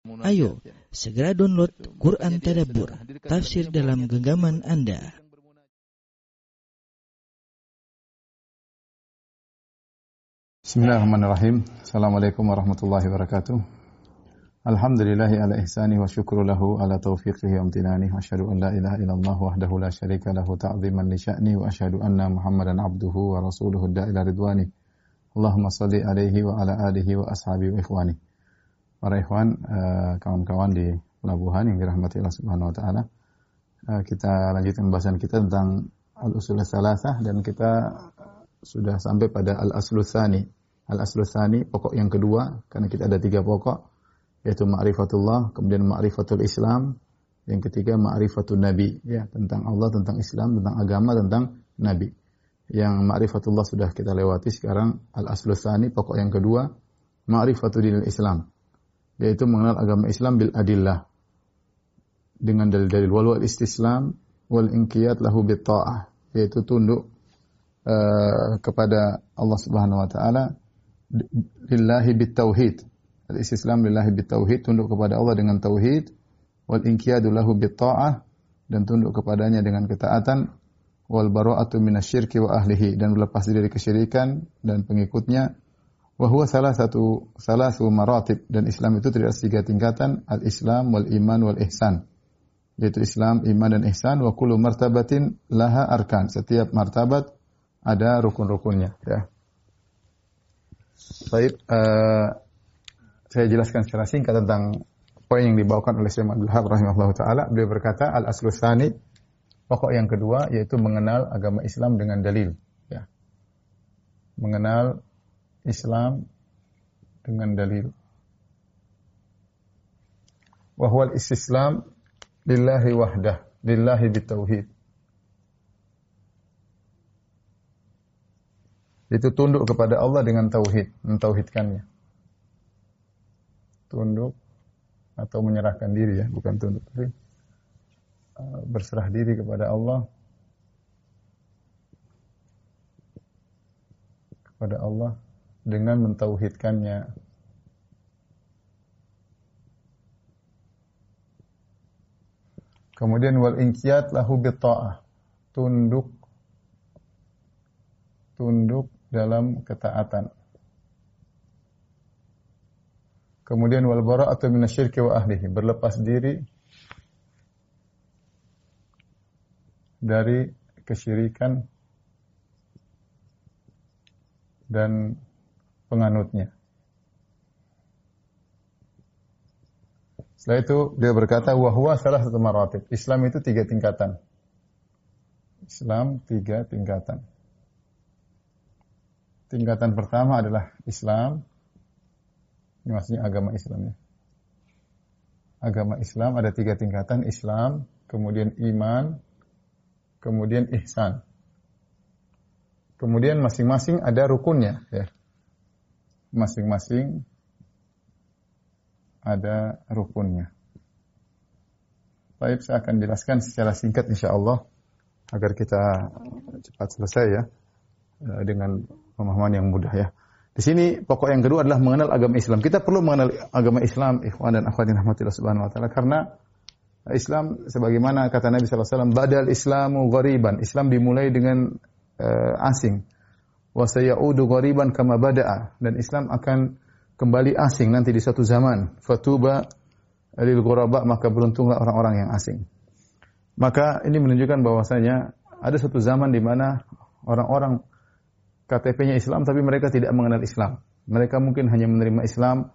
Ayo, segera download Quran Tadabbur, tafsir dalam genggaman Anda. Bismillahirrahmanirrahim. Assalamualaikum warahmatullahi wabarakatuh. Alhamdulillahi ala ihsani wa syukru lahu ala taufiqihi wa amtinani wa asyhadu an la ilaha illallah wahdahu la syarika lahu ta'ziman li sya'ni wa asyhadu anna Muhammadan abduhu wa rasuluhu da'ila ridwani. Allahumma salli alaihi wa ala alihi wa ashabihi wa ikhwani. Para ikhwan, eh, kawan-kawan di pelabuhan yang dirahmati Allah Subhanahu wa taala. Eh, kita lanjutkan pembahasan kita tentang al-usul salasah dan kita sudah sampai pada. Al-aslul tsani pokok yang kedua karena kita ada tiga pokok yaitu ma'rifatullah, kemudian ma'rifatul Islam, yang ketiga ma'rifatul Nabi, ya, tentang Allah, tentang Islam, tentang agama, tentang Nabi. Yang ma'rifatullah sudah kita lewati sekarang al-aslul tsani pokok yang kedua ma'rifatul Islam yaitu mengenal agama Islam bil adillah. Dengan dalil-dalil. Wal istislam wal inqiyat lahu bit ta'ah. Yaitu tunduk uh, kepada Allah Subhanahu wa taala lillahi bit tauhid. Al istislam lillahi bit tauhid. Tunduk kepada Allah dengan tauhid. Wal inqiyadu lahu bit ta'ah. Dan tunduk kepadanya dengan ketaatan. Wal bara'atu minasyirki wa ahlihi. Dan berlepas diri dari kesyirikan dan pengikutnya Wahwa salah satu salah satu maratib dan Islam itu tidak tiga tingkatan al-Islam wal iman wal ihsan yaitu Islam, iman dan ihsan wa kullu martabatin laha arkan. Setiap martabat ada rukun-rukunnya ya. Baik, uh, saya jelaskan secara singkat tentang poin yang dibawakan oleh Syekh Abdul Haq rahimahullah taala. Beliau berkata al-aslu tsani pokok yang kedua yaitu mengenal agama Islam dengan dalil ya. Mengenal Islam dengan dalil. Wahwal istislam lillahi wahdah, lillahi bitauhid. Itu tunduk kepada Allah dengan tauhid, mentauhidkannya. Tunduk atau menyerahkan diri ya, bukan tunduk, tapi uh, berserah diri kepada Allah kepada Allah dengan mentauhidkannya. Kemudian wal inqiyat lahu bitta'ah. Tunduk tunduk dalam ketaatan. Kemudian wal bara'atu minasyirki wa ahlihi, berlepas diri dari kesyirikan dan penganutnya. Setelah itu dia berkata wahwa salah satu maratib. Islam itu tiga tingkatan. Islam tiga tingkatan. Tingkatan pertama adalah Islam. Ini maksudnya agama Islam ya. Agama Islam ada tiga tingkatan. Islam, kemudian iman, kemudian ihsan. Kemudian masing-masing ada rukunnya ya masing-masing ada rukunnya. Baik, saya akan jelaskan secara singkat insya Allah agar kita cepat selesai ya eh, dengan pemahaman yang mudah ya. Di sini pokok yang kedua adalah mengenal agama Islam. Kita perlu mengenal agama Islam, ikhwan dan akhwat rahmatillah subhanahu wa taala karena Islam sebagaimana kata Nabi sallallahu alaihi wasallam, badal Islamu ghariban. Islam dimulai dengan uh, asing wa sayaudu ghariban kama bada'a. Dan Islam akan kembali asing nanti di suatu zaman. Fatuba lil ghuraba maka beruntunglah orang-orang yang asing. Maka ini menunjukkan bahwasanya ada satu zaman di mana orang-orang KTP-nya Islam tapi mereka tidak mengenal Islam. Mereka mungkin hanya menerima Islam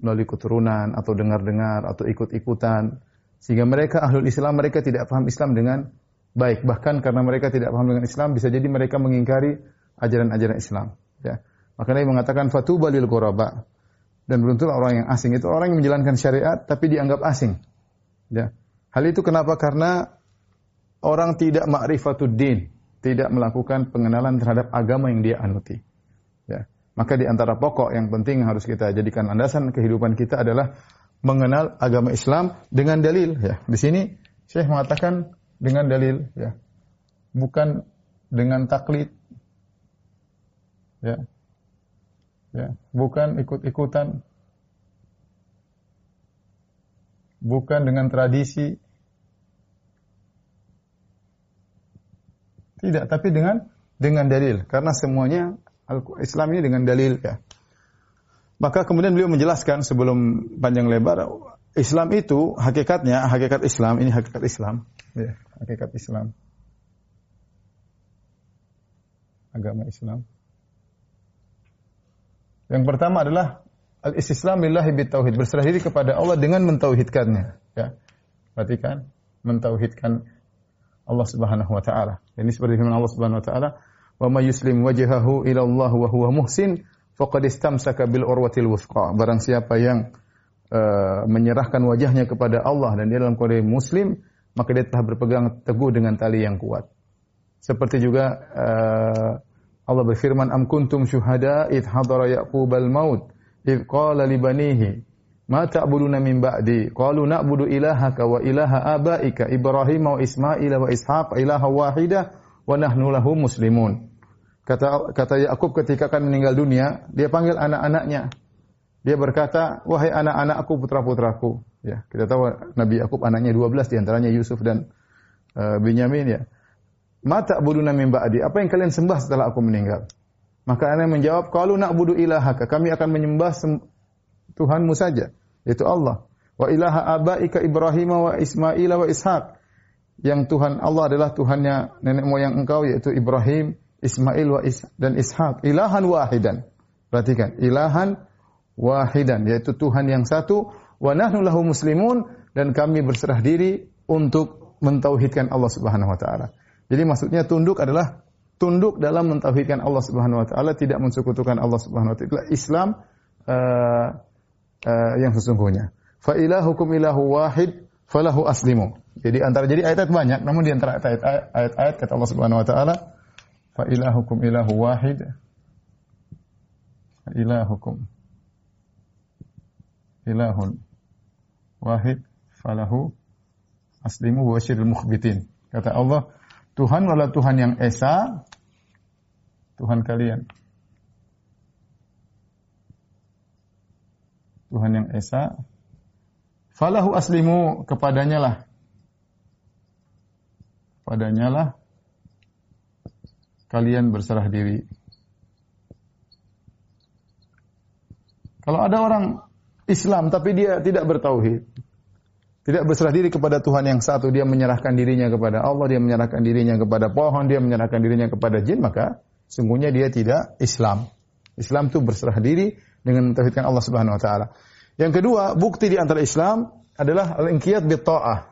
melalui keturunan atau dengar-dengar atau ikut-ikutan. Sehingga mereka ahlul Islam mereka tidak paham Islam dengan baik. Bahkan karena mereka tidak paham dengan Islam bisa jadi mereka mengingkari ajaran-ajaran Islam. Ya. Maka Nabi mengatakan fatuba lil ghuraba. Dan beruntunglah orang yang asing itu orang yang menjalankan syariat tapi dianggap asing. Ya. Hal itu kenapa? Karena orang tidak ma'rifatud din, tidak melakukan pengenalan terhadap agama yang dia anuti. Ya. Maka di antara pokok yang penting yang harus kita jadikan landasan kehidupan kita adalah mengenal agama Islam dengan dalil ya. Di sini Syekh mengatakan dengan dalil ya. Bukan dengan taklid Ya. Ya, bukan ikut-ikutan. bukan dengan tradisi. Tidak, tapi dengan dengan dalil. Karena semuanya Islam ini dengan dalil ya. Maka kemudian beliau menjelaskan sebelum panjang lebar, Islam itu hakikatnya, hakikat Islam, ini hakikat Islam. Ya, hakikat Islam. Agama Islam. Yang pertama adalah al-istislam lillahi bitauhid, berserah diri kepada Allah dengan mentauhidkannya, ya. Perhatikan, mentauhidkan Allah Subhanahu wa taala. Ini seperti firman Allah Subhanahu wa taala, "Wa may yuslim wajhahu ila Allah wa huwa muhsin faqad istamsaka bil urwatil wuthqa." Barang siapa yang uh, menyerahkan wajahnya kepada Allah dan dia dalam kondisi muslim, maka dia telah berpegang teguh dengan tali yang kuat. Seperti juga uh, Allah berfirman, "Am kuntum syuhada id hadara Yaqub al-maut id qala li Ma ta'buduna min ba'di? Qalu na'budu ilahaka wa ilaha abaika Ibrahim wa Ismail wa Ishaq ilaha wahida wa nahnu lahu muslimun. Kata kata Yakub ketika akan meninggal dunia, dia panggil anak-anaknya. Dia berkata, "Wahai anak-anakku, putra-putraku." Ya, kita tahu Nabi Yakub anaknya 12 di antaranya Yusuf dan uh, Binyamin ya. Mata ta'buduna min ba'di? Apa yang kalian sembah setelah aku meninggal? Maka anak menjawab, "Qalu na'budu ilahaka." Kami akan menyembah Tuhanmu saja, yaitu Allah. Wa ilaha abaika Ibrahim wa Ismail wa Ishaq. Yang Tuhan Allah adalah Tuhannya nenek moyang engkau yaitu Ibrahim, Ismail wa Is dan Ishaq. Ilahan wahidan. Perhatikan, ilahan wahidan yaitu Tuhan yang satu wa nahnu lahu muslimun dan kami berserah diri untuk mentauhidkan Allah Subhanahu wa taala. Jadi maksudnya tunduk adalah tunduk dalam mentauhidkan Allah Subhanahu wa taala, tidak mensekutukan Allah Subhanahu wa taala. Islam uh, uh, yang sesungguhnya. Fa ilahukum ilahu wahid falahu aslimu. Jadi antara jadi ayat-ayat banyak, namun di antara ayat-ayat kata Allah Subhanahu wa taala, fa ilahukum ilahu wahid fa ilahukum ilahun wahid falahu aslimu wa syirul mukhbitin. Kata Allah, Tuhan adalah Tuhan yang esa, Tuhan kalian. Tuhan yang Esa. Falahu aslimu kepadanya lah. Padanya lah kalian berserah diri. Kalau ada orang Islam tapi dia tidak bertauhid, tidak berserah diri kepada Tuhan yang satu, dia menyerahkan dirinya kepada Allah, dia menyerahkan dirinya kepada pohon, dia menyerahkan dirinya kepada jin, maka sungguhnya dia tidak Islam. Islam itu berserah diri dengan mentauhidkan Allah Subhanahu wa taala. Yang kedua, bukti di antara Islam adalah al-inqiyad bi ta'ah.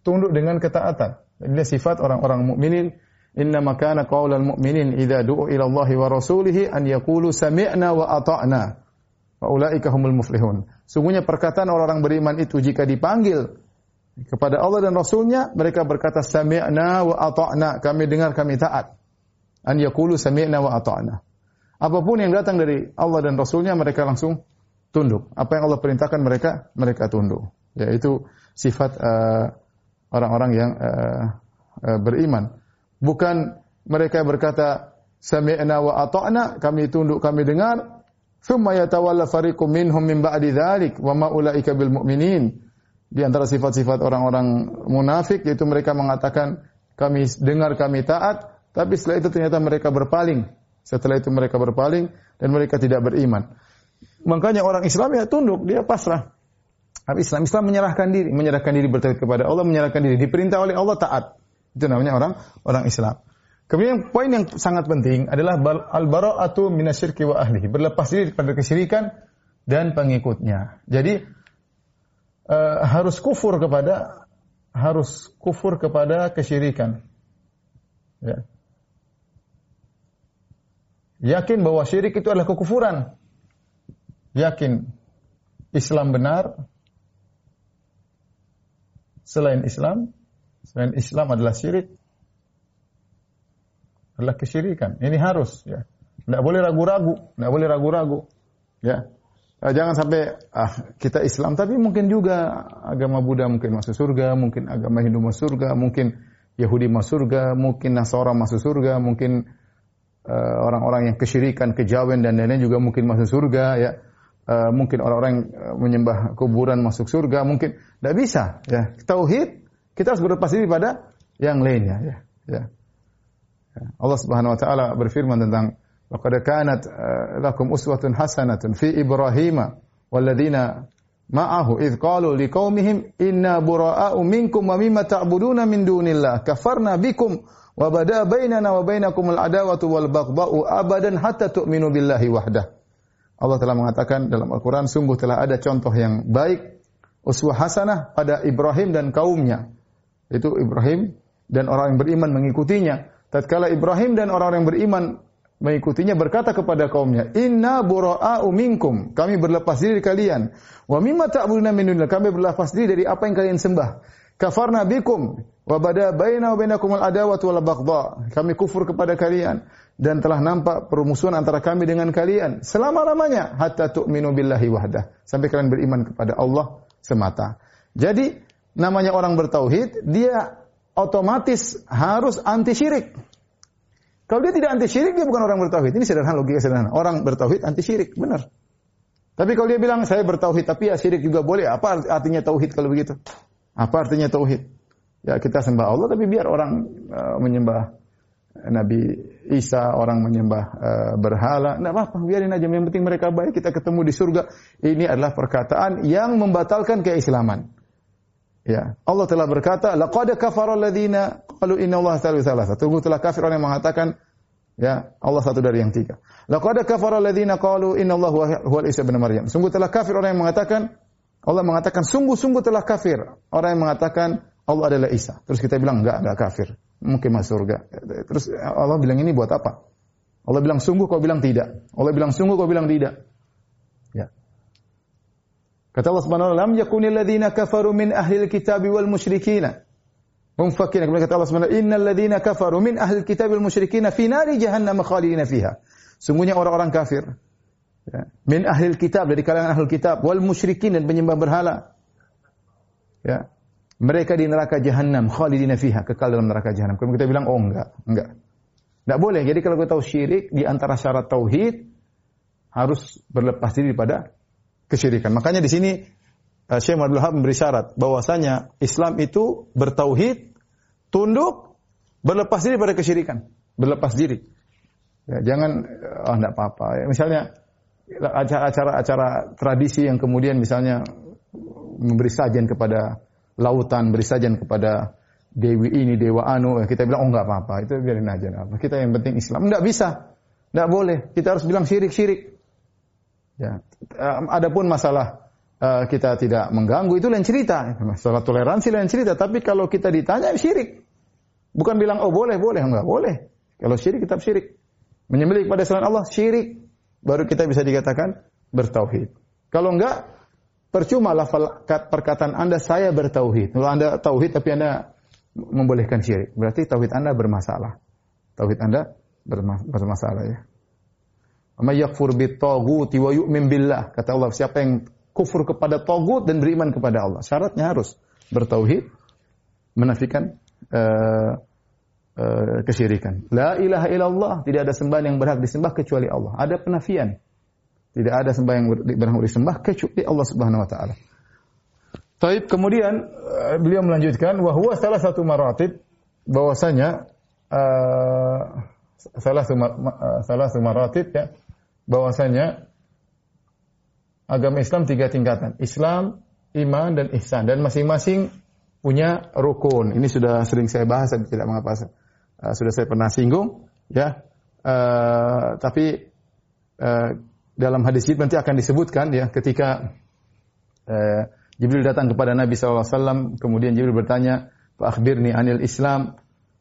Tunduk dengan ketaatan. Ini sifat orang-orang mukminin. Inna makana qaulal mu'minin idza du'u ila Allah wa rasulih an yaqulu sami'na wa ata'na. Wa ulaika humul muflihun. Sungguhnya perkataan orang-orang beriman itu jika dipanggil kepada Allah dan Rasulnya, mereka berkata sami'na wa ata'na. Kami dengar, kami taat. An yaqulu sami'na wa ata'na. Apapun yang datang dari Allah dan Rasulnya mereka langsung tunduk. Apa yang Allah perintahkan mereka, mereka tunduk. Yaitu sifat uh, orang-orang yang uh, uh, beriman. Bukan mereka berkata, Sami'na wa ata'na, kami tunduk, kami dengar. Thumma yatawalla fariqum minhum min ba'di dhalik, wa ma'ulaika bil mu'minin. Di antara sifat-sifat orang-orang munafik, yaitu mereka mengatakan, kami dengar, kami taat, tapi setelah itu ternyata mereka berpaling setelah itu mereka berpaling dan mereka tidak beriman. Makanya orang Islam ya tunduk, dia pasrah. Tapi Islam Islam menyerahkan diri, menyerahkan diri bertauhid kepada Allah, menyerahkan diri diperintah oleh Allah taat. Itu namanya orang orang Islam. Kemudian poin yang sangat penting adalah al-bara'atu minasyirki wa ahlihi, berlepas diri pada kesyirikan dan pengikutnya. Jadi uh, harus kufur kepada harus kufur kepada kesyirikan. Ya. Yakin bahwa syirik itu adalah kekufuran. Yakin Islam benar. Selain Islam, selain Islam adalah syirik. Adalah kesyirikan. Ini harus ya. Tidak boleh ragu-ragu, tidak boleh ragu-ragu. Ya. Eh, jangan sampai ah kita Islam tapi mungkin juga agama Buddha mungkin masuk surga, mungkin agama Hindu masuk surga, mungkin Yahudi masuk surga, mungkin Nasara masuk surga, mungkin Eh, orang-orang yang kesyirikan, kejawen dan lain-lain juga mungkin masuk surga ya. uh, mungkin orang-orang uh, menyembah kuburan masuk surga, mungkin tidak bisa. Ya, tauhid kita harus berlepas diri pada yang lainnya. Ya, ya. Allah Subhanahu Wa Taala berfirman tentang laqad kanat uh, lakum uswatun hasanatun fi Ibrahim walladzina ma'ahu idh qalu liqaumihim inna bura'a'u minkum wa mimma ta'buduna min dunillah kafarna bikum wa bada bainana wa bainakum al-adawatu wal baghdha'u abadan hatta tu'minu billahi wahdah. Allah telah mengatakan dalam Al-Qur'an sungguh telah ada contoh yang baik uswah hasanah pada Ibrahim dan kaumnya. Itu Ibrahim dan orang yang beriman mengikutinya. Tatkala Ibrahim dan orang yang beriman mengikutinya berkata kepada kaumnya, "Inna bura'a'u minkum." Kami berlepas diri dari kalian. Wa mimma ta'buduna min dunillah. Kami berlepas diri dari apa yang kalian sembah. Kafarna bikum wa bada baina wa bainakum al-adawatu wal baghdha. Kami kufur kepada kalian dan telah nampak permusuhan antara kami dengan kalian selama-lamanya hatta tu'minu billahi wahdah. Sampai kalian beriman kepada Allah semata. Jadi namanya orang bertauhid, dia otomatis harus anti syirik. Kalau dia tidak anti syirik, dia bukan orang bertauhid. Ini sederhana, logika sederhana. Orang bertauhid anti syirik, benar. Tapi kalau dia bilang saya bertauhid, tapi ya syirik juga boleh. Apa artinya tauhid kalau begitu? Apa artinya tauhid? Ya kita sembah Allah, tapi biar orang uh, menyembah Nabi Isa, orang menyembah uh, berhala. Tidak apa-apa, biarin aja. Yang penting mereka baik, kita ketemu di surga. Ini adalah perkataan yang membatalkan keislaman. Ya, Allah telah berkata, laqad kafara alladziina qalu inna Allah ta'ala salah. Tunggu telah kafir orang yang mengatakan ya, Allah satu dari yang tiga. Laqad kafara alladziina qalu inna Allah huwa Isa bin Maryam. Sungguh telah kafir orang yang mengatakan Allah mengatakan sungguh-sungguh telah kafir orang yang mengatakan Allah adalah Isa. Terus kita bilang enggak, enggak kafir. Mungkin masuk surga. Terus Allah bilang ini buat apa? Allah bilang sungguh, kau bilang tidak. Allah bilang sungguh, kau bilang tidak. Kata Allah Subhanahu wa taala, "Lam yakunil ladzina kafaru min ahlil kitabi wal musyrikin." Munfakin. Kemudian kata Allah Subhanahu wa taala, "Innal ladzina kafaru min ahlil kitabi wal musyrikin fi nari jahannam khalidina fiha." Sungguhnya orang-orang kafir ya, min ahlil kitab dari kalangan ahlul kitab wal musyrikin dan penyembah berhala. Ya. Mereka di neraka jahanam khalidina fiha, kekal dalam neraka jahanam. Kemudian kita bilang, "Oh enggak, enggak." Enggak boleh. Jadi kalau kita tahu syirik di antara syarat tauhid harus berlepas diri pada kesyirikan. Makanya di sini uh, Syekh Muhammad Wahab memberi syarat bahwasanya Islam itu bertauhid, tunduk, berlepas diri pada kesyirikan, berlepas diri. Ya, jangan oh enggak apa-apa. Ya, misalnya acara-acara tradisi yang kemudian misalnya memberi sajian kepada lautan, beri sajian kepada dewi ini, dewa anu, ya, kita bilang oh enggak apa-apa, itu biarin aja apa. Kita yang penting Islam. Enggak bisa. Enggak boleh. Kita harus bilang syirik-syirik. Ya. Adapun masalah uh, kita tidak mengganggu itu lain cerita. Masalah toleransi lain cerita. Tapi kalau kita ditanya syirik, bukan bilang oh boleh boleh enggak boleh. Kalau syirik kitab syirik. Menyembelih kepada selain Allah syirik. Baru kita bisa dikatakan bertauhid. Kalau enggak percuma lafal perkataan Anda saya bertauhid. Kalau Anda tauhid tapi Anda membolehkan syirik, berarti tauhid Anda bermasalah. Tauhid Anda bermasalah ya. May yakfur bit taghuti wa yu'min billah. Kata Allah, siapa yang kufur kepada tagut dan beriman kepada Allah. Syaratnya harus bertauhid, menafikan uh, uh, kesyirikan. La ilaha illallah, tidak ada sembahan yang berhak disembah kecuali Allah. Ada penafian. Tidak ada sembahan yang berhak disembah kecuali Allah Subhanahu wa taala. Taib kemudian uh, beliau melanjutkan bahwa salah satu maratib bahwasanya uh, salah satu uh, salah satu maratib ya bahwasanya agama Islam tiga tingkatan. Islam, iman, dan ihsan. Dan masing-masing punya rukun. Ini sudah sering saya bahas, saya tidak mengapa. Uh, sudah saya pernah singgung. ya. Uh, tapi uh, dalam hadis itu nanti akan disebutkan ya ketika uh, Jibril datang kepada Nabi SAW, kemudian Jibril bertanya, Pak akhbirni anil Islam,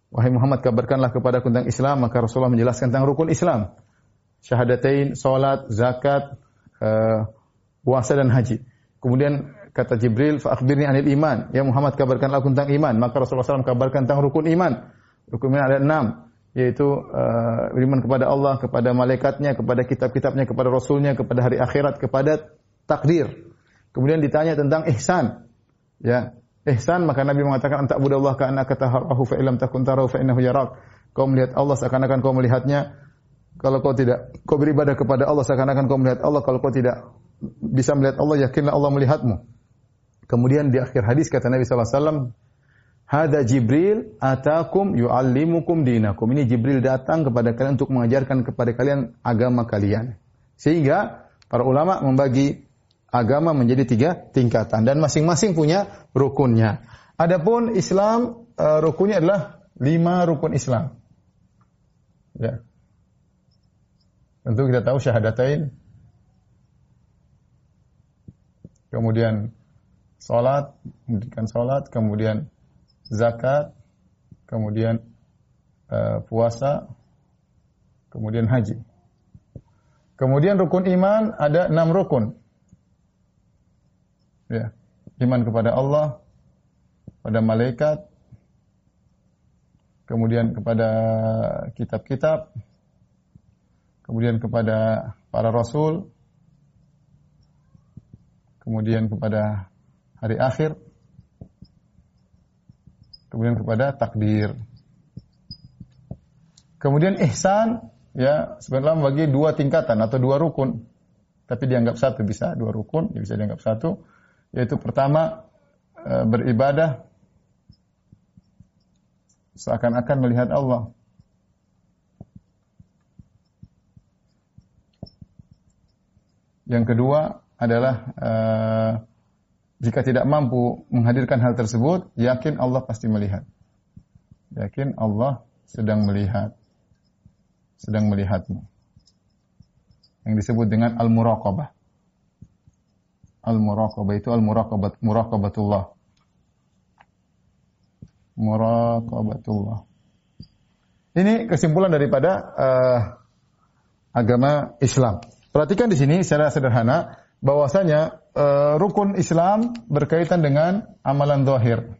Wahai Muhammad kabarkanlah kepada tentang Islam, maka Rasulullah menjelaskan tentang rukun Islam syahadatain, salat, zakat, uh, puasa dan haji. Kemudian kata Jibril, "Fa akhbirni anil iman." Ya Muhammad kabarkanlah aku tentang iman. Maka Rasulullah SAW kabarkan tentang rukun iman. Rukun iman ada enam, yaitu uh, iman kepada Allah, kepada malaikatnya, kepada kitab-kitabnya, kepada rasulnya, kepada hari akhirat, kepada takdir. Kemudian ditanya tentang ihsan. Ya, ihsan maka Nabi mengatakan antak budallah ka annaka taharahu fa illam takun tarahu fa innahu yarak. Kau melihat Allah seakan-akan kau melihatnya kalau kau tidak kau beribadah kepada Allah seakan-akan kau melihat Allah, kalau kau tidak bisa melihat Allah, yakinlah Allah melihatmu. Kemudian di akhir hadis kata Nabi SAW, Hada Jibril atakum yu'allimukum dinakum. Ini Jibril datang kepada kalian untuk mengajarkan kepada kalian agama kalian. Sehingga para ulama membagi agama menjadi tiga tingkatan dan masing-masing punya rukunnya. Adapun Islam uh, rukunnya adalah lima rukun Islam. Ya. Tentu kita tahu syahadatain. Kemudian salat, mendirikan salat, kemudian zakat, kemudian uh, puasa, kemudian haji. Kemudian rukun iman ada enam rukun. Ya, iman kepada Allah, pada malaikat, kemudian kepada kitab-kitab, kemudian kepada para rasul, kemudian kepada hari akhir, kemudian kepada takdir. Kemudian ihsan ya sebenarnya bagi dua tingkatan atau dua rukun. Tapi dianggap satu bisa dua rukun, ya bisa dianggap satu. Yaitu pertama e, beribadah seakan-akan melihat Allah. Yang kedua adalah uh, jika tidak mampu menghadirkan hal tersebut, yakin Allah pasti melihat. Yakin Allah sedang melihat. Sedang melihatmu. Yang disebut dengan al-muraqabah. Al-muraqabah itu al-muraqabat muraqabatullah. Muraqabatullah. Ini kesimpulan daripada uh, agama Islam. Perhatikan di sini secara sederhana bahwasanya uh, rukun Islam berkaitan dengan amalan zahir.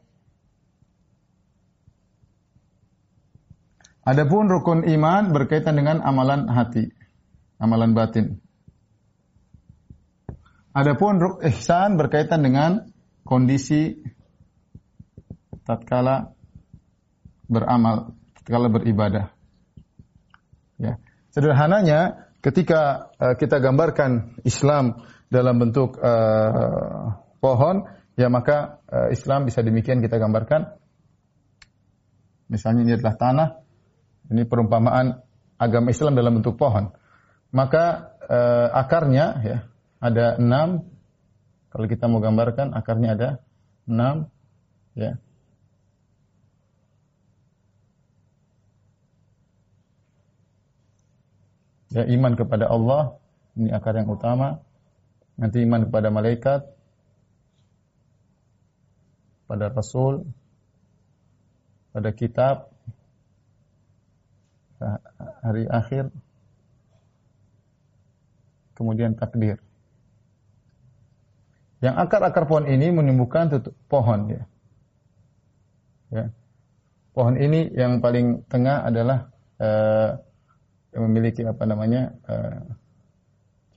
Adapun rukun iman berkaitan dengan amalan hati, amalan batin. Adapun ihsan berkaitan dengan kondisi tatkala beramal, tatkala beribadah. Ya. Sederhananya ketika uh, kita gambarkan Islam dalam bentuk uh, pohon, ya maka uh, Islam bisa demikian kita gambarkan. Misalnya ini adalah tanah, ini perumpamaan agama Islam dalam bentuk pohon. Maka uh, akarnya ya ada enam. Kalau kita mau gambarkan akarnya ada enam, ya. Ya iman kepada Allah ini akar yang utama nanti iman kepada malaikat, pada Rasul, pada kitab, hari akhir, kemudian takdir. Yang akar-akar pohon ini menumbuhkan tutup pohon ya. ya. Pohon ini yang paling tengah adalah uh, yang memiliki apa namanya uh,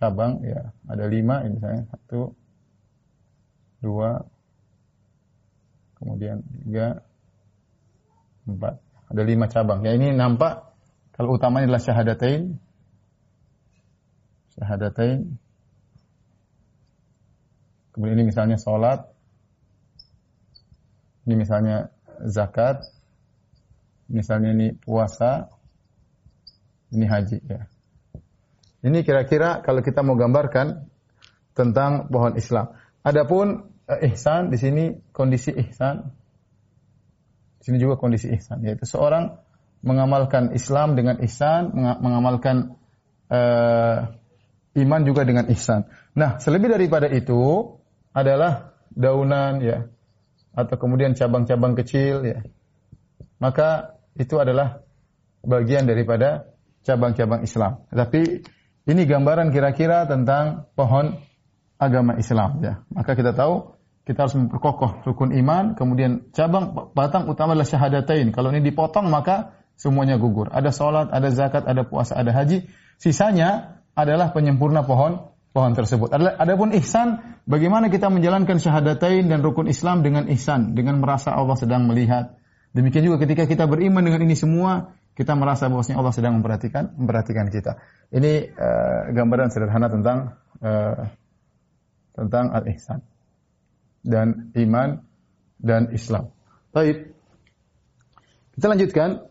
cabang ya. Ada lima ini misalnya. Satu dua kemudian tiga empat. Ada lima cabang. Ya ini nampak kalau utamanya adalah syahadatain. Syahadatain. Kemudian ini misalnya sholat. Ini misalnya zakat. Misalnya ini puasa ini haji ya ini kira-kira kalau kita mau gambarkan tentang pohon Islam. Adapun eh, ihsan di sini kondisi ihsan. Di sini juga kondisi ihsan yaitu seorang mengamalkan Islam dengan ihsan, mengamalkan uh, iman juga dengan ihsan. Nah, selebih daripada itu adalah daunan ya atau kemudian cabang-cabang kecil ya. Maka itu adalah bagian daripada cabang-cabang Islam. Tapi ini gambaran kira-kira tentang pohon agama Islam ya. Maka kita tahu kita harus memperkokoh rukun iman, kemudian cabang batang utama adalah syahadatain. Kalau ini dipotong maka semuanya gugur. Ada salat, ada zakat, ada puasa, ada haji. Sisanya adalah penyempurna pohon pohon tersebut. Adapun ihsan, bagaimana kita menjalankan syahadatain dan rukun Islam dengan ihsan, dengan merasa Allah sedang melihat. Demikian juga ketika kita beriman dengan ini semua, kita merasa bahwasanya Allah sedang memperhatikan memperhatikan kita. Ini uh, gambaran sederhana tentang uh, tentang al-ihsan dan iman dan Islam. Baik. Kita lanjutkan.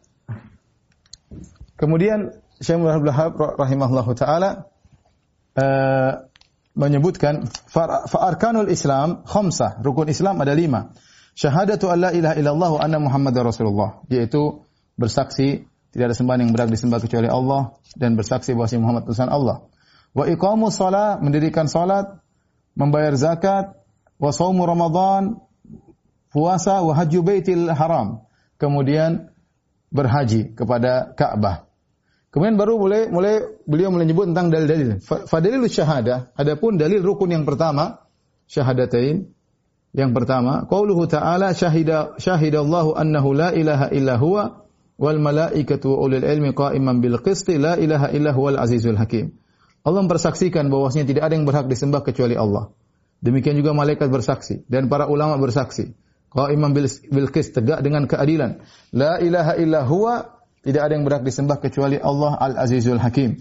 Kemudian Syekh Muhammad Wahab rahimahullahu taala uh, menyebutkan fa'arkanul Islam khamsah, rukun Islam ada lima. Syahadatu an la ilaha illallah wa anna Muhammadar Rasulullah, yaitu bersaksi tidak ada sembahan yang berhak disembah kecuali Allah dan bersaksi bahwa Muhammad utusan Allah. Wa iqamus shalah, mendirikan salat, membayar zakat, wa saumu Ramadan, puasa wa hajju baitil haram. Kemudian berhaji kepada Ka'bah. Kemudian baru mulai mulai beliau menyebut tentang dalil-dalil. Fadilul syahadah, adapun dalil rukun yang pertama, syahadatain. Yang pertama, qauluhu ta'ala syahida syahidallahu annahu la ilaha illa huwa wal malaikatu ulul ilmi qa'iman bil qisti la ilaha illa huwal azizul hakim. Allah mempersaksikan bahwasanya tidak ada yang berhak disembah kecuali Allah. Demikian juga malaikat bersaksi dan para ulama bersaksi. Qa'iman bil, bil qist tegak dengan keadilan. La ilaha illa huwa tidak ada yang berhak disembah kecuali Allah Al-Azizul Hakim.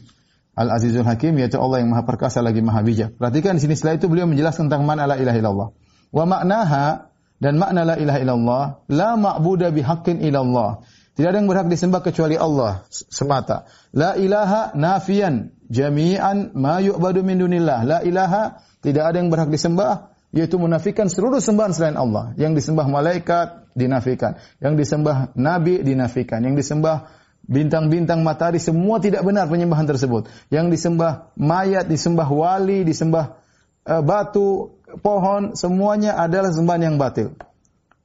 Al-Azizul Hakim yaitu Allah yang Maha Perkasa lagi Maha Bijak. Perhatikan di sini setelah itu beliau menjelaskan tentang mana la ilaha illallah. Wa maknaha dan makna la ilaha illallah la ma'buda bihaqqin illallah. Tidak ada yang berhak disembah kecuali Allah semata. La ilaha nafian jami'an ma yu'badu min dunillah. La ilaha tidak ada yang berhak disembah yaitu menafikan seluruh sembahan selain Allah. Yang disembah malaikat, dinafikan. Yang disembah nabi dinafikan. Yang disembah bintang-bintang matahari semua tidak benar penyembahan tersebut. Yang disembah mayat, disembah wali, disembah uh, batu, pohon, semuanya adalah sembahan yang batil.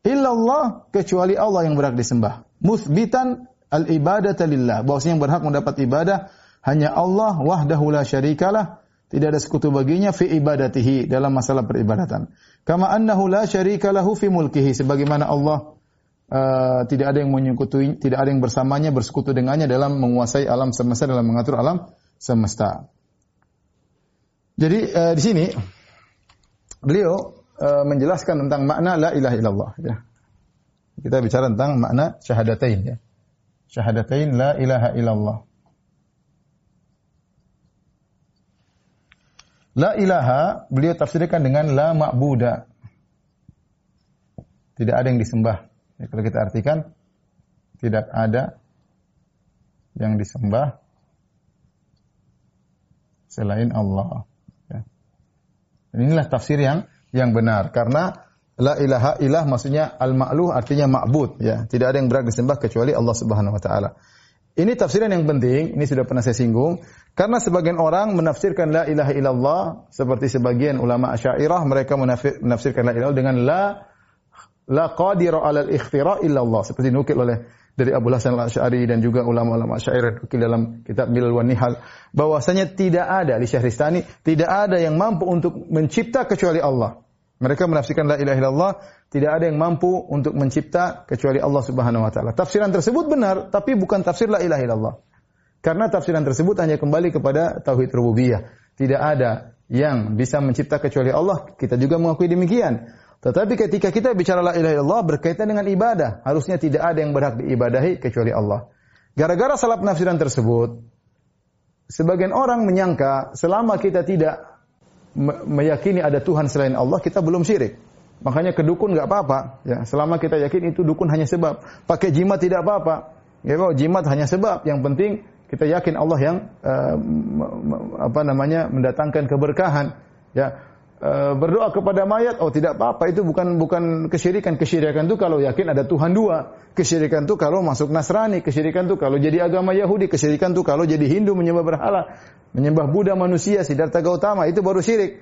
Illallah kecuali Allah yang berhak disembah. Musbitan al-ibadata lillah. Bahwasanya yang berhak mendapat ibadah hanya Allah wahdahu la syarikalah tidak ada sekutu baginya fi ibadatihi dalam masalah peribadatan. Kama annahu la syarika lahu fi mulkihi sebagaimana Allah uh, tidak ada yang menyekutui, tidak ada yang bersamanya bersekutu dengannya dalam menguasai alam semesta dalam mengatur alam semesta. Jadi uh, di sini beliau uh, menjelaskan tentang makna la ilaha illallah ya. Kita bicara tentang makna syahadatain ya. Syahadatain la ilaha illallah. La ilaha beliau tafsirkan dengan la ma'buda. Tidak ada yang disembah. Ya, kalau kita artikan tidak ada yang disembah selain Allah. Ya. Dan inilah tafsir yang yang benar karena la ilaha ilah maksudnya al ma'luh artinya ma'bud ya. Tidak ada yang berhak disembah kecuali Allah Subhanahu wa taala. Ini tafsiran yang penting, ini sudah pernah saya singgung. Karena sebagian orang menafsirkan la ilaha illallah seperti sebagian ulama Asy'ariyah mereka menafsirkan la ilaha dengan la la 'ala al-ikhtira illallah seperti nukil oleh dari Abu Hasan al-Asy'ari dan juga ulama-ulama nukil dalam kitab Milal wa Nihal bahwasanya tidak ada di Syahristani tidak ada yang mampu untuk mencipta kecuali Allah. Mereka menafsirkan la ilaha illallah tidak ada yang mampu untuk mencipta kecuali Allah Subhanahu wa taala. Tafsiran tersebut benar, tapi bukan tafsir la ilaha illallah. Karena tafsiran tersebut hanya kembali kepada tauhid rububiyah. Tidak ada yang bisa mencipta kecuali Allah. Kita juga mengakui demikian. Tetapi ketika kita bicara la ilaha illallah berkaitan dengan ibadah, harusnya tidak ada yang berhak diibadahi kecuali Allah. Gara-gara salah penafsiran tersebut, sebagian orang menyangka selama kita tidak meyakini ada Tuhan selain Allah, kita belum syirik. Makanya ke dukun nggak apa-apa. Ya, selama kita yakin itu dukun hanya sebab. Pakai jimat tidak apa-apa. Ya, bahwa jimat hanya sebab. Yang penting kita yakin Allah yang uh, apa namanya mendatangkan keberkahan. Ya, berdoa kepada mayat, oh tidak apa-apa. Itu bukan bukan kesyirikan. Kesyirikan itu kalau yakin ada Tuhan dua. Kesyirikan itu kalau masuk Nasrani. Kesyirikan itu kalau jadi agama Yahudi. Kesyirikan itu kalau jadi Hindu menyembah berhala menyembah Buddha manusia, Siddhartha Gautama, itu baru syirik.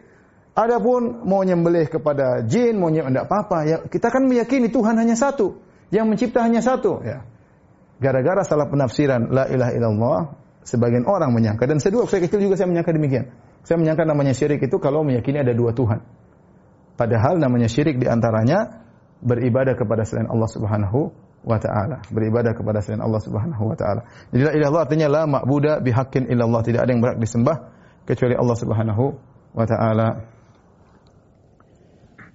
Adapun mau nyembelih kepada jin, mau nyembelih enggak apa-apa. Ya, kita kan meyakini Tuhan hanya satu, yang mencipta hanya satu. Ya. Gara-gara salah penafsiran la ilaha illallah, sebagian orang menyangka dan saya dulu saya kecil juga saya menyangka demikian. Saya menyangka namanya syirik itu kalau meyakini ada dua Tuhan. Padahal namanya syirik di antaranya beribadah kepada selain Allah Subhanahu wa taala, beribadah kepada selain Allah Subhanahu wa taala. Jadi la ilaha artinya la ma'buda bihaqqin illallah, tidak ada yang berhak disembah kecuali Allah Subhanahu wa taala.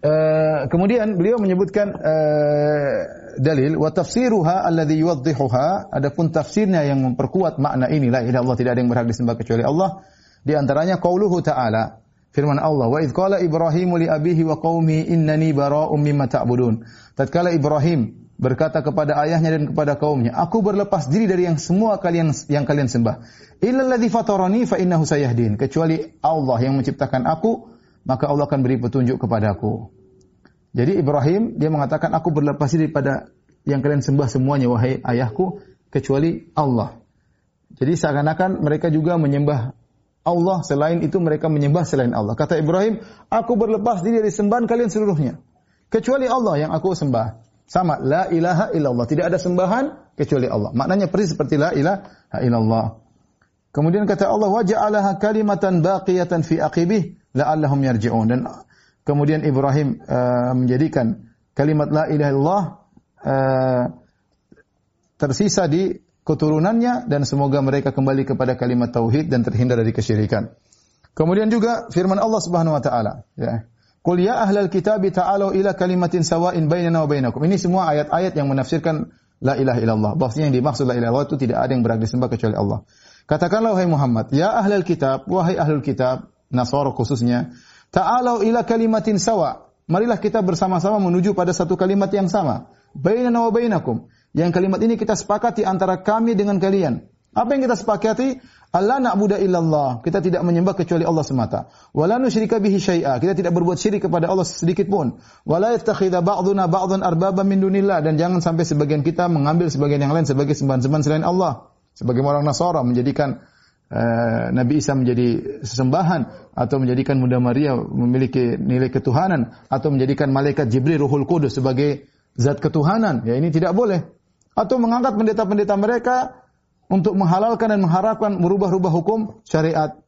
Uh, kemudian beliau menyebutkan uh, dalil wa tafsiruha alladhi yuwaddihuha adapun tafsirnya yang memperkuat makna ini la ilaha tidak ada yang berhak disembah kecuali Allah di antaranya qauluhu ta'ala Firman Allah, "Wa idh qala Ibrahim li abihi wa qaumi innani bara'um mimma ta'budun." Tatkala Ibrahim berkata kepada ayahnya dan kepada kaumnya, "Aku berlepas diri dari yang semua kalian yang kalian sembah. Illa alladzi fatarani fa innahu sayahdin." Kecuali Allah yang menciptakan aku, maka Allah akan beri petunjuk kepadaku. Jadi Ibrahim dia mengatakan, "Aku berlepas diri pada yang kalian sembah semuanya wahai ayahku kecuali Allah." Jadi seakan-akan mereka juga menyembah Allah selain itu mereka menyembah selain Allah. Kata Ibrahim, "Aku berlepas diri dari sembahan kalian seluruhnya, kecuali Allah yang aku sembah." Sama, la ilaha illallah. Tidak ada sembahan kecuali Allah. Maknanya persis seperti la ilaha illallah. Kemudian kata Allah, "Waja'alaha kalimatan baqiyatan fi aqibih la'allahum yarji'un." Dan kemudian Ibrahim uh, menjadikan kalimat la ilaha illallah uh, tersisa di keturunannya dan semoga mereka kembali kepada kalimat tauhid dan terhindar dari kesyirikan. Kemudian juga firman Allah Subhanahu wa taala, ya. Qul ya ahlal kitab ta'alu ila kalimatin sawa'in bainana wa bainakum. Ini semua ayat-ayat yang menafsirkan la ilaha illallah. Bahwasanya yang dimaksud la ilaha illallah itu tidak ada yang berhak disembah kecuali Allah. Katakanlah wahai Muhammad, ya ahlal kitab, wahai ahlul kitab, Nasara khususnya, ta'alu ila kalimatin sawa. Marilah kita bersama-sama menuju pada satu kalimat yang sama. Bainana wa bainakum. Yang kalimat ini kita sepakati antara kami dengan kalian. Apa yang kita sepakati? Allah na'budu illallah. Kita tidak menyembah kecuali Allah semata. Wala nusyrika bihi syai'a. Kita tidak berbuat syirik kepada Allah sedikit pun. Wala yattakhidha ba'duna ba'dhan arbaba min dunillah dan jangan sampai sebagian kita mengambil sebagian yang lain sebagai sembahan-sembahan selain Allah. Sebagai orang Nasara menjadikan uh, Nabi Isa menjadi sesembahan atau menjadikan Bunda Maria memiliki nilai ketuhanan atau menjadikan malaikat Jibril Ruhul Kudus sebagai zat ketuhanan. Ya ini tidak boleh. Atau mengangkat pendeta-pendeta mereka untuk menghalalkan dan mengharapkan merubah-rubah hukum syariat.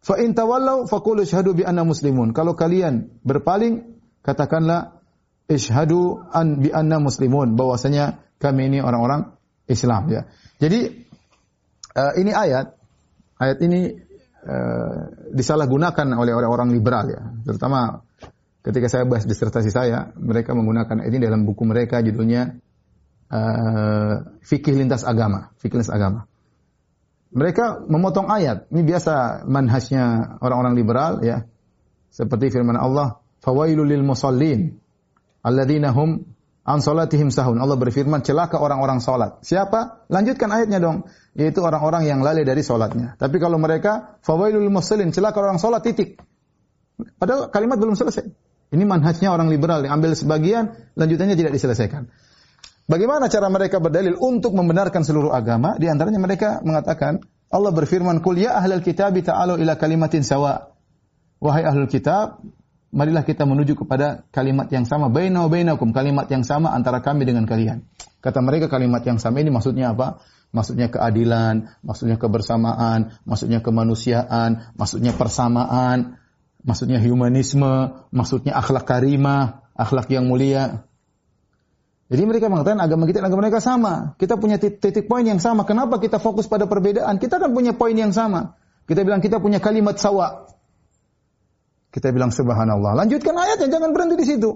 Fa in tawallau faqulu syahadu bi anna muslimun. Kalau kalian berpaling, katakanlah isyhadu an bi anna muslimun bahwasanya kami ini orang-orang Islam ya. Jadi uh, ini ayat ayat ini uh, disalahgunakan oleh orang-orang liberal ya, terutama ketika saya bahas disertasi saya, mereka menggunakan ini dalam buku mereka judulnya uh, fikih lintas agama, fikih lintas agama. Mereka memotong ayat. Ini biasa manhajnya orang-orang liberal ya. Seperti firman Allah, "Fawailul lil musallin alladzina hum an salatihim sahun." Allah berfirman, celaka orang-orang salat. Siapa? Lanjutkan ayatnya dong. Yaitu orang-orang yang lalai dari salatnya. Tapi kalau mereka fawailul musallin, celaka orang salat titik. Padahal kalimat belum selesai. Ini manhajnya orang liberal, diambil sebagian, lanjutannya tidak diselesaikan. Bagaimana cara mereka berdalil untuk membenarkan seluruh agama? Di antaranya mereka mengatakan, Allah berfirman, "Qul ya ahlal kitab ta'alu ila kalimatin sawa." Wahai ahlul kitab, marilah kita menuju kepada kalimat yang sama baina bainakum, kalimat yang sama antara kami dengan kalian. Kata mereka kalimat yang sama ini maksudnya apa? Maksudnya keadilan, maksudnya kebersamaan, maksudnya kemanusiaan, maksudnya persamaan, maksudnya humanisme, maksudnya akhlak karimah, akhlak yang mulia. Jadi mereka mengatakan agama kita dan agama mereka sama. Kita punya titik poin yang sama. Kenapa kita fokus pada perbedaan? Kita kan punya poin yang sama. Kita bilang kita punya kalimat sawa. Kita bilang subhanallah. Lanjutkan ayatnya, jangan berhenti di situ.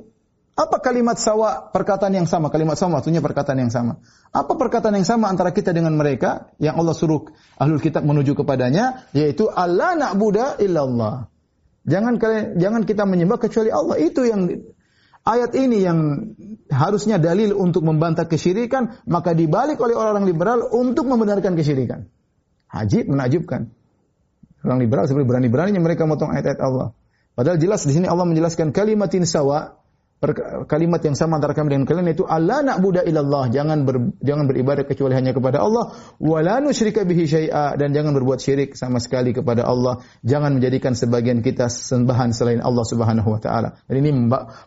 Apa kalimat sawa? Perkataan yang sama. Kalimat sawa maksudnya perkataan yang sama. Apa perkataan yang sama antara kita dengan mereka yang Allah suruh ahlul kitab menuju kepadanya yaitu Allah na'budu illallah. Jangan kalian jangan kita menyembah kecuali Allah. Itu yang Ayat ini yang harusnya dalil untuk membantah kesyirikan, maka dibalik oleh orang-orang liberal untuk membenarkan kesyirikan. Hajib menakjubkan. Orang liberal seperti berani-beraninya mereka motong ayat-ayat Allah. Padahal jelas di sini Allah menjelaskan kalimatin sawa kalimat yang sama antara kami dengan kalian itu Allah nak budak ilallah jangan ber, jangan beribadah kecuali hanya kepada Allah. Wala nusyrika bihi syai'a. Dan jangan berbuat syirik sama sekali kepada Allah. Jangan menjadikan sebagian kita sembahan selain Allah Subhanahu wa taala. Dan ini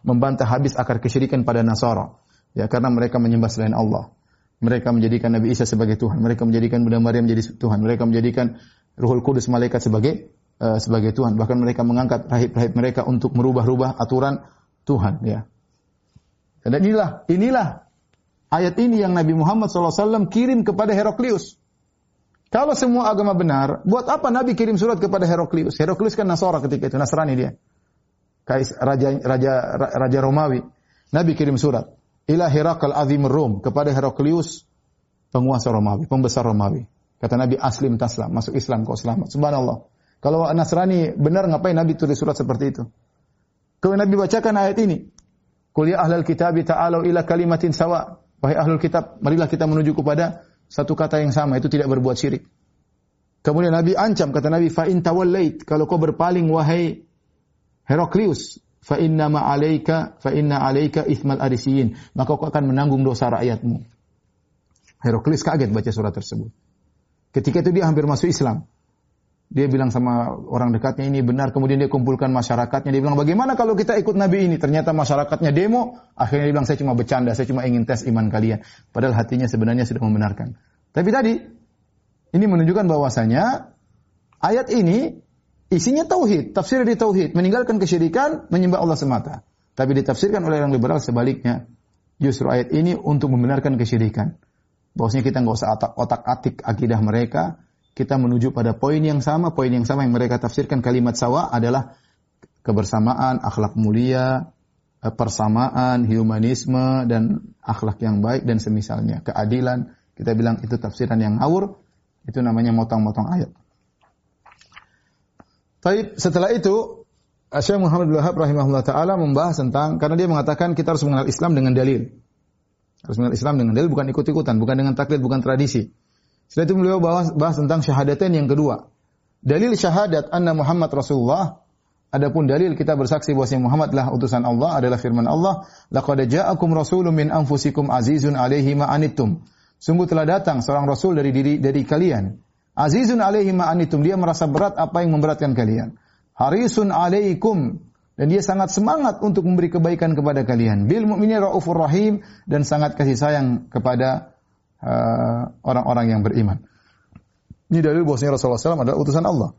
membantah habis akar kesyirikan pada Nasara. Ya karena mereka menyembah selain Allah. Mereka menjadikan Nabi Isa sebagai Tuhan. Mereka menjadikan Bunda Maryam menjadi Tuhan. Mereka menjadikan Ruhul Kudus malaikat sebagai uh, sebagai Tuhan. Bahkan mereka mengangkat rahib-rahib mereka untuk merubah-rubah aturan Tuhan ya. Dan inilah inilah ayat ini yang Nabi Muhammad SAW kirim kepada Heraklius. Kalau semua agama benar, buat apa Nabi kirim surat kepada Heraklius? Heraklius kan Nasara ketika itu, Nasrani dia. Kais raja raja raja Romawi. Nabi kirim surat ila Herakal Azim Rom kepada Heraklius penguasa Romawi, pembesar Romawi. Kata Nabi aslim taslam, masuk Islam kau selamat. Subhanallah. Kalau Nasrani benar ngapain Nabi tulis surat seperti itu? Kalau Nabi bacakan ayat ini, Qul ya ahlal kitab ta'alu ila kalimatin sawa. Wahai ahlul kitab, marilah kita menuju kepada satu kata yang sama, itu tidak berbuat syirik. Kemudian Nabi ancam, kata Nabi, fa in tawallait, kalau kau berpaling wahai Heraklius, fa inna ma alaika fa inna alaika ithmal arisiyin, maka kau akan menanggung dosa rakyatmu. Heraklius kaget baca surat tersebut. Ketika itu dia hampir masuk Islam. Dia bilang sama orang dekatnya ini benar, kemudian dia kumpulkan masyarakatnya. Dia bilang, bagaimana kalau kita ikut Nabi ini? Ternyata masyarakatnya demo, akhirnya dia bilang, saya cuma bercanda, saya cuma ingin tes iman kalian. Padahal hatinya sebenarnya sudah membenarkan. Tapi tadi, ini menunjukkan bahwasanya ayat ini isinya tauhid, tafsir di tauhid, meninggalkan kesyirikan, menyembah Allah semata. Tapi ditafsirkan oleh orang liberal sebaliknya. Justru ayat ini untuk membenarkan kesyirikan. Bahwasanya kita nggak usah otak-atik akidah mereka, kita menuju pada poin yang sama, poin yang sama yang mereka tafsirkan kalimat sawa adalah kebersamaan, akhlak mulia, eh, persamaan, humanisme dan akhlak yang baik dan semisalnya, keadilan. Kita bilang itu tafsiran yang ngawur, itu namanya motong-motong ayat. Tapi setelah itu Syekh Muhammad bin Wahab rahimahullah taala membahas tentang karena dia mengatakan kita harus mengenal Islam dengan dalil. Harus mengenal Islam dengan dalil bukan ikut-ikutan, bukan dengan taklid, bukan tradisi. Setelah itu beliau bahas, bahas tentang syahadatain yang kedua. Dalil syahadat anna Muhammad Rasulullah Adapun dalil kita bersaksi bahwa Muhammad adalah utusan Allah adalah firman Allah, laqad ja'akum rasulun min anfusikum azizun 'alaihi ma anittum. Sungguh telah datang seorang rasul dari diri dari kalian. Azizun 'alaihi ma anittum. Dia merasa berat apa yang memberatkan kalian. Harisun 'alaikum dan dia sangat semangat untuk memberi kebaikan kepada kalian. Bil mu'minin raufur rahim dan sangat kasih sayang kepada orang-orang uh, yang beriman. Ini dalil bahwasanya Rasulullah SAW adalah utusan Allah.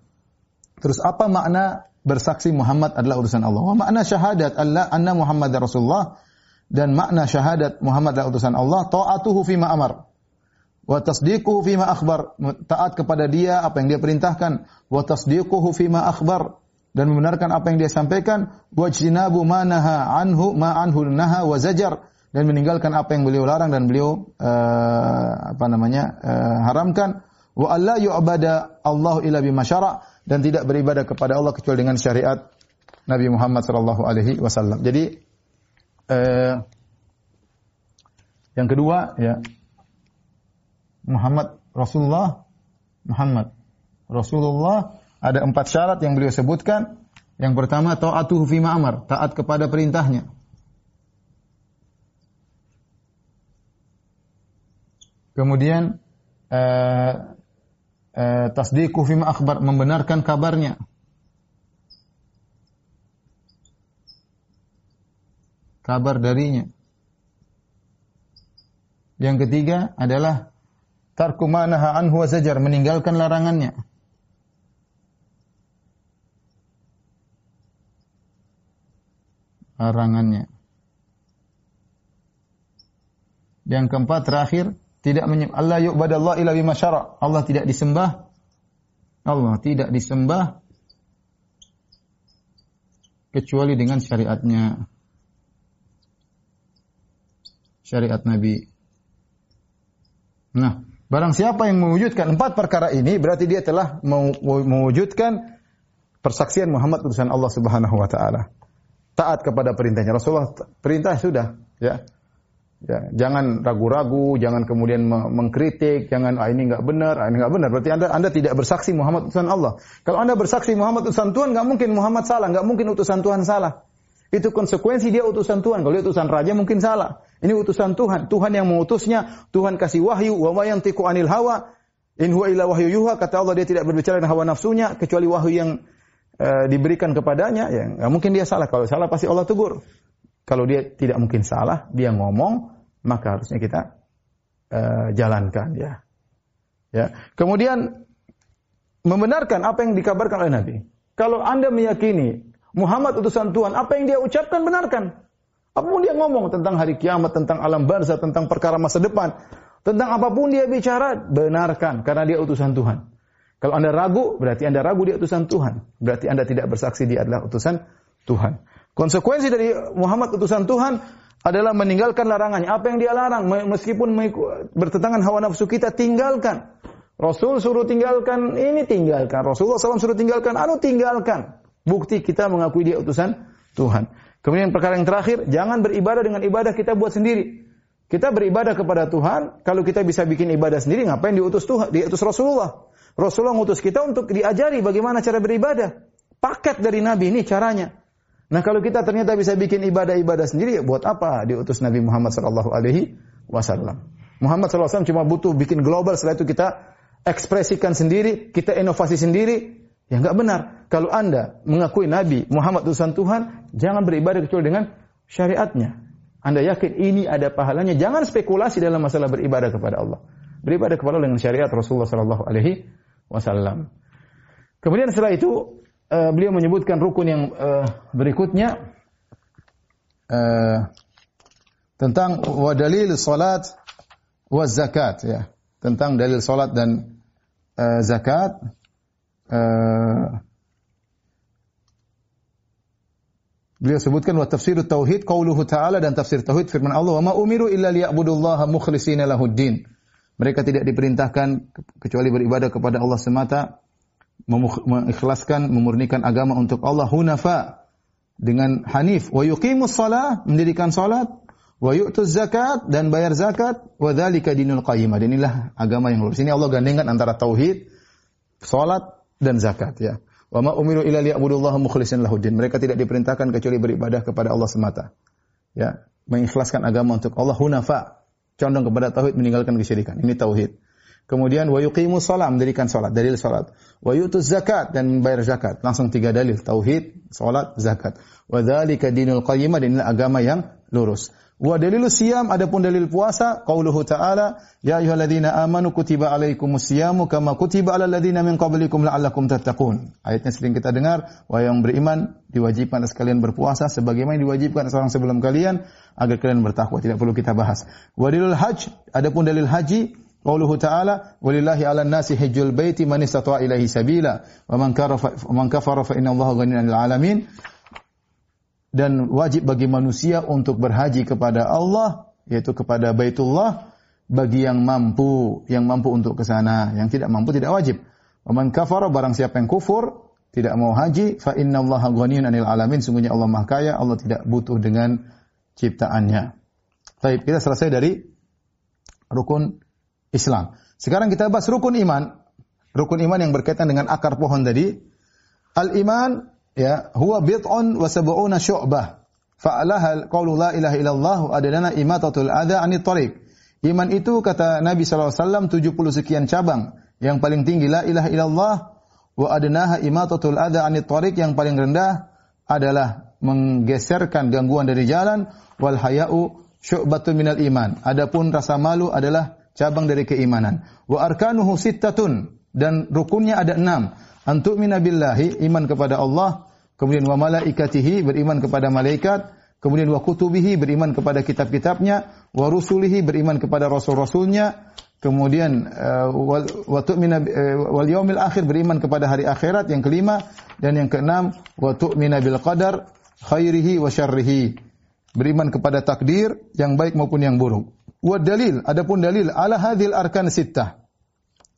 Terus apa makna bersaksi Muhammad adalah utusan Allah? Wa makna syahadat Allah anna Muhammad Rasulullah dan makna syahadat Muhammad adalah utusan Allah taatuhu fima amar wa tasdiquhu fima akhbar taat kepada dia apa yang dia perintahkan wa tasdiquhu fima akhbar dan membenarkan apa yang dia sampaikan wajtinabu manaha anhu ma anhu naha wa zajar dan meninggalkan apa yang beliau larang dan beliau uh, apa namanya uh, haramkan wa alla yu'bada Allah illa bima syara dan tidak beribadah kepada Allah kecuali dengan syariat Nabi Muhammad sallallahu alaihi wasallam. Jadi uh, yang kedua ya Muhammad Rasulullah Muhammad Rasulullah ada empat syarat yang beliau sebutkan. Yang pertama taatuhu fi ma'amar, taat kepada perintahnya. Kemudian uh, uh, tasdiqu fima akhbar membenarkan kabarnya. Kabar darinya. Yang ketiga adalah tarku manaha anhu zajar meninggalkan larangannya. Larangannya. Yang keempat terakhir tidak menyembah Allah yu'badallah illa bima syara. Allah tidak disembah. Allah tidak disembah kecuali dengan syariatnya. Syariat Nabi. Nah, barang siapa yang mewujudkan empat perkara ini berarti dia telah mewujudkan persaksian Muhammad utusan Allah Subhanahu wa taala. Taat kepada perintahnya. Rasulullah perintah sudah, ya. Ya, jangan ragu-ragu, jangan kemudian mengkritik, jangan ah ini nggak benar, ah ini nggak benar. Berarti anda anda tidak bersaksi Muhammad utusan Allah. Kalau anda bersaksi Muhammad utusan Tuhan, nggak mungkin Muhammad salah, nggak mungkin utusan Tuhan salah. Itu konsekuensi dia utusan Tuhan. Kalau dia utusan raja mungkin salah. Ini utusan Tuhan. Tuhan yang mengutusnya, Tuhan kasih wahyu, wa ma yantiqu anil hawa, in huwa wahyu yuha. Kata Allah dia tidak berbicara dengan hawa nafsunya kecuali wahyu yang uh, diberikan kepadanya. Ya, nggak mungkin dia salah. Kalau salah pasti Allah tegur. Kalau dia tidak mungkin salah, dia ngomong, maka harusnya kita uh, jalankan ya. Ya. Kemudian membenarkan apa yang dikabarkan oleh Nabi. Kalau Anda meyakini Muhammad utusan Tuhan, apa yang dia ucapkan benarkan. Apa pun dia ngomong tentang hari kiamat, tentang alam barzah, tentang perkara masa depan, tentang apa pun dia bicara, benarkan karena dia utusan Tuhan. Kalau Anda ragu, berarti Anda ragu dia utusan Tuhan. Berarti Anda tidak bersaksi dia adalah utusan Tuhan. Konsekuensi dari Muhammad utusan Tuhan adalah meninggalkan larangannya. Apa yang dia larang, meskipun bertentangan hawa nafsu kita, tinggalkan. Rasul suruh tinggalkan ini tinggalkan. Rasulullah SAW suruh tinggalkan anu tinggalkan. Bukti kita mengakui dia utusan Tuhan. Kemudian perkara yang terakhir, jangan beribadah dengan ibadah kita buat sendiri. Kita beribadah kepada Tuhan, kalau kita bisa bikin ibadah sendiri, ngapain diutus Tuhan, diutus Rasulullah? Rasulullah ngutus kita untuk diajari bagaimana cara beribadah. Paket dari Nabi ini caranya. Nah kalau kita ternyata bisa bikin ibadah-ibadah sendiri, ya buat apa diutus Nabi Muhammad Sallallahu Alaihi Wasallam? Muhammad SAW cuma butuh bikin global, setelah itu kita ekspresikan sendiri, kita inovasi sendiri, ya nggak benar. Kalau Anda mengakui Nabi Muhammad utusan Tuhan, jangan beribadah kecuali dengan syariatnya. Anda yakin ini ada pahalanya, jangan spekulasi dalam masalah beribadah kepada Allah. Beribadah kepada Allah dengan syariat Rasulullah sallallahu alaihi wasallam. Kemudian setelah itu uh, beliau menyebutkan rukun yang uh, berikutnya uh, tentang wadalil salat wa zakat ya tentang dalil salat dan uh, zakat uh, Beliau sebutkan wa tafsirut tauhid qauluhu ta'ala dan tafsir tauhid firman Allah wa ma umiru illa liya'budullaha mukhlishina lahuddin. Mereka tidak diperintahkan kecuali beribadah kepada Allah semata mengikhlaskan memurnikan agama untuk Allah hunafa dengan hanif wa yuqimus shalah mendirikan salat wa yu'tuz zakat dan bayar zakat wa dzalika dinul qayyimah. Dan inilah agama yang lurus. Ini Allah gandengkan antara tauhid, salat dan zakat ya. Wa ma umiru illa liya'budullaha mukhlishin lahuddin. Mereka tidak diperintahkan kecuali beribadah kepada Allah semata. Ya, mengikhlaskan agama untuk Allah hunafa, condong kepada tauhid meninggalkan kesyirikan. Ini tauhid. Kemudian wa yuqimus shalah mendirikan salat, dalil salat. Wa yutuz zakat dan membayar zakat. Langsung tiga dalil, tauhid, salat, zakat. Wa dzalika dinul qayyimah dan inilah agama yang lurus. Wa dalilus siyam adapun dalil puasa qauluhu ta'ala ya ayyuhalladzina amanu kutiba alaikumus siyamu kama kutiba alal ladzina min qablikum la'allakum tattaqun. Ayatnya sering kita dengar, wahai yang beriman diwajibkan atas kalian berpuasa sebagaimana diwajibkan atas orang sebelum kalian agar kalian bertakwa. Tidak perlu kita bahas. Wa dalilul hajj adapun dalil haji Qauluhu ta'ala walillahi 'alan nasi hajjul baiti man istata'a ilaihi sabila wa man kafara fa inna Allaha ghaniyyun 'anil 'alamin dan wajib bagi manusia untuk berhaji kepada Allah yaitu kepada Baitullah bagi yang mampu, yang mampu untuk ke sana, yang tidak mampu tidak wajib. Waman kafara barang siapa yang kufur, tidak mau haji, fa innallaha ghaniyun 'anil alamin, sungguhnya Allah Maha Kaya, Allah tidak butuh dengan ciptaannya. Baik, kita selesai dari rukun Islam. Sekarang kita bahas rukun iman. Rukun iman yang berkaitan dengan akar pohon tadi. Al-iman ya huwa bid'un wa sab'una syu'bah fa'alaha qawlu la ilaha illallah adana imatatul adha anit tariq iman itu kata Nabi SAW 70 sekian cabang yang paling tinggi la ilaha illallah wa adnaha imatatul adha anit tariq yang paling rendah adalah menggeserkan gangguan dari jalan wal haya'u syu'batun minal iman adapun rasa malu adalah cabang dari keimanan. Wa arkanuhu sittatun. Dan rukunnya ada enam. Antuk minabillahi iman kepada Allah. Kemudian wa malaikatihi beriman kepada malaikat, kemudian wa kutubihi beriman kepada kitab-kitabnya, wa rusulihi beriman kepada rasul-rasulnya, kemudian uh, wa tu'mina uh, wal yaumil akhir beriman kepada hari akhirat yang kelima. Dan yang keenam wa tu'mina bil qadar khairihi wa syarrihi. Beriman kepada takdir yang baik maupun yang buruk. Wa dalil, adapun dalil ala hadhil arkan sittah.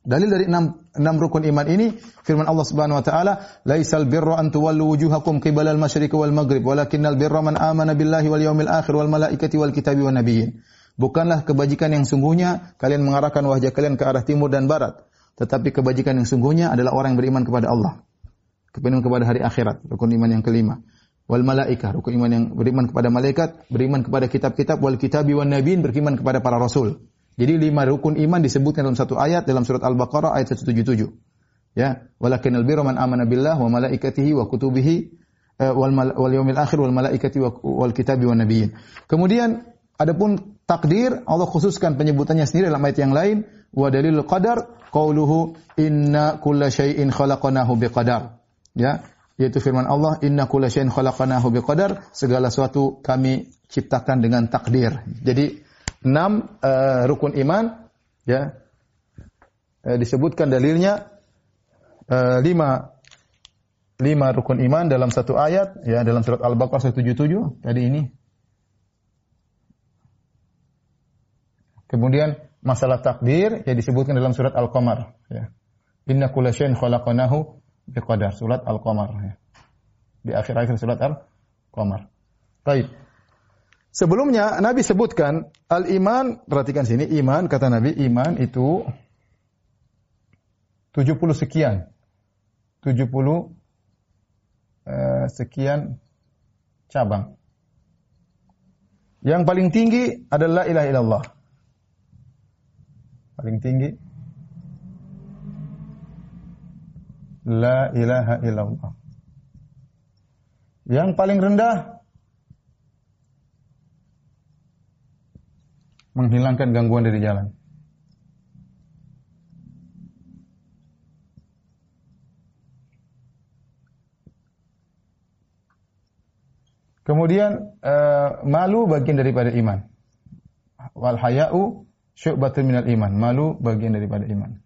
Dalil dari enam, enam rukun iman ini firman Allah Subhanahu wa taala, "Laisal birra an tuwallu wujuhakum qibalal masyriqi wal maghrib, walakinnal birra man amana billahi wal yawmil akhir wal malaikati wal kitabi wan nabiyyin." Bukanlah kebajikan yang sungguhnya kalian mengarahkan wajah kalian ke arah timur dan barat, tetapi kebajikan yang sungguhnya adalah orang yang beriman kepada Allah. Beriman kepada hari akhirat, rukun iman yang kelima. Wal malaika, rukun iman yang beriman kepada malaikat, beriman kepada kitab-kitab, wal kitabi wan nabiyyin, beriman kepada para rasul. Jadi lima rukun iman disebutkan dalam satu ayat dalam surat Al-Baqarah ayat 177. Ya, walakin albirru man amana billah wa malaikatihi wa kutubihi uh, wal, wal yaumil akhir wal malaikati wa, wal kitabi wan nabiyyin. Kemudian adapun takdir Allah khususkan penyebutannya sendiri dalam ayat yang lain wa dalilul qadar qauluhu inna kulla syai'in khalaqnahu biqadar. Ya, yaitu firman Allah inna kulla syai'in khalaqnahu biqadar segala sesuatu kami ciptakan dengan takdir. Jadi enam uh, rukun iman ya uh, disebutkan dalilnya uh, lima lima rukun iman dalam satu ayat ya dalam surat Al-Baqarah 177 tadi ini Kemudian masalah takdir ya disebutkan dalam surat Al-Qamar ya. Inna kulla syai'in khalaqnahu biqadar surat Al-Qamar ya. Di akhir-akhir surat Al-Qamar. Baik. Sebelumnya Nabi sebutkan al-iman, perhatikan sini, iman kata Nabi, iman itu 70 sekian. 70 eh, sekian cabang. Yang paling tinggi adalah ilaha illallah. Paling tinggi La ilaha illallah. Yang paling rendah menghilangkan gangguan dari jalan. Kemudian uh, malu bagian daripada iman. Wal haya'u syu'batun minal iman. Malu bagian daripada iman.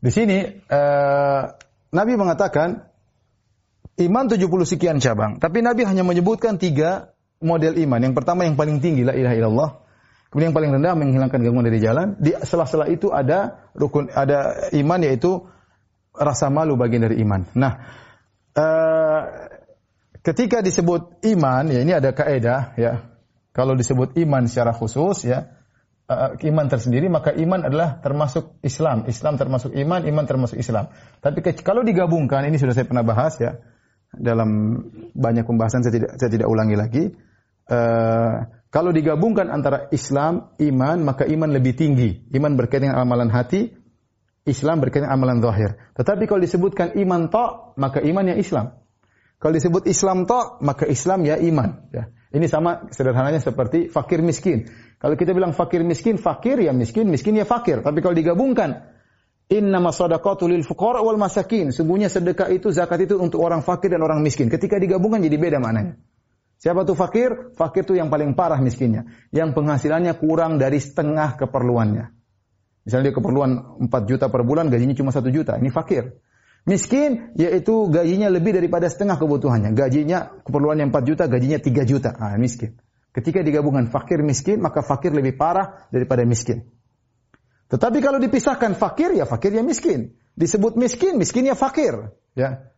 Di sini uh, Nabi mengatakan iman 70 sekian cabang, tapi Nabi hanya menyebutkan tiga model iman. Yang pertama yang paling tinggi la ilaha illallah. Kemudian yang paling rendah menghilangkan gangguan dari jalan. Di sela-sela itu ada rukun ada iman yaitu rasa malu bagian dari iman. Nah, uh, ketika disebut iman ya ini ada kaidah ya. Kalau disebut iman secara khusus ya, uh, iman tersendiri maka iman adalah termasuk Islam. Islam termasuk iman, iman termasuk Islam. Tapi kalau digabungkan ini sudah saya pernah bahas ya dalam banyak pembahasan saya tidak saya tidak ulangi lagi. Uh, kalau digabungkan antara Islam, iman, maka iman lebih tinggi. Iman berkaitan dengan amalan hati, Islam berkaitan dengan amalan zahir. Tetapi kalau disebutkan iman to, maka iman ya Islam. Kalau disebut Islam to, maka Islam ya iman. Ya. Ini sama sederhananya seperti fakir miskin. Kalau kita bilang fakir miskin, fakir ya miskin, miskin ya fakir. Tapi kalau digabungkan, inna masadaqatu lil fuqara wal masakin. Sungguhnya sedekah itu, zakat itu untuk orang fakir dan orang miskin. Ketika digabungkan jadi beda maknanya. Siapa tuh fakir? Fakir itu yang paling parah miskinnya. Yang penghasilannya kurang dari setengah keperluannya. Misalnya dia keperluan 4 juta per bulan, gajinya cuma 1 juta. Ini fakir. Miskin yaitu gajinya lebih daripada setengah kebutuhannya. Gajinya keperluannya 4 juta, gajinya 3 juta. Ah, miskin. Ketika digabungkan fakir miskin, maka fakir lebih parah daripada miskin. Tetapi kalau dipisahkan fakir ya fakir ya miskin. Disebut miskin, miskin ya fakir. Ya.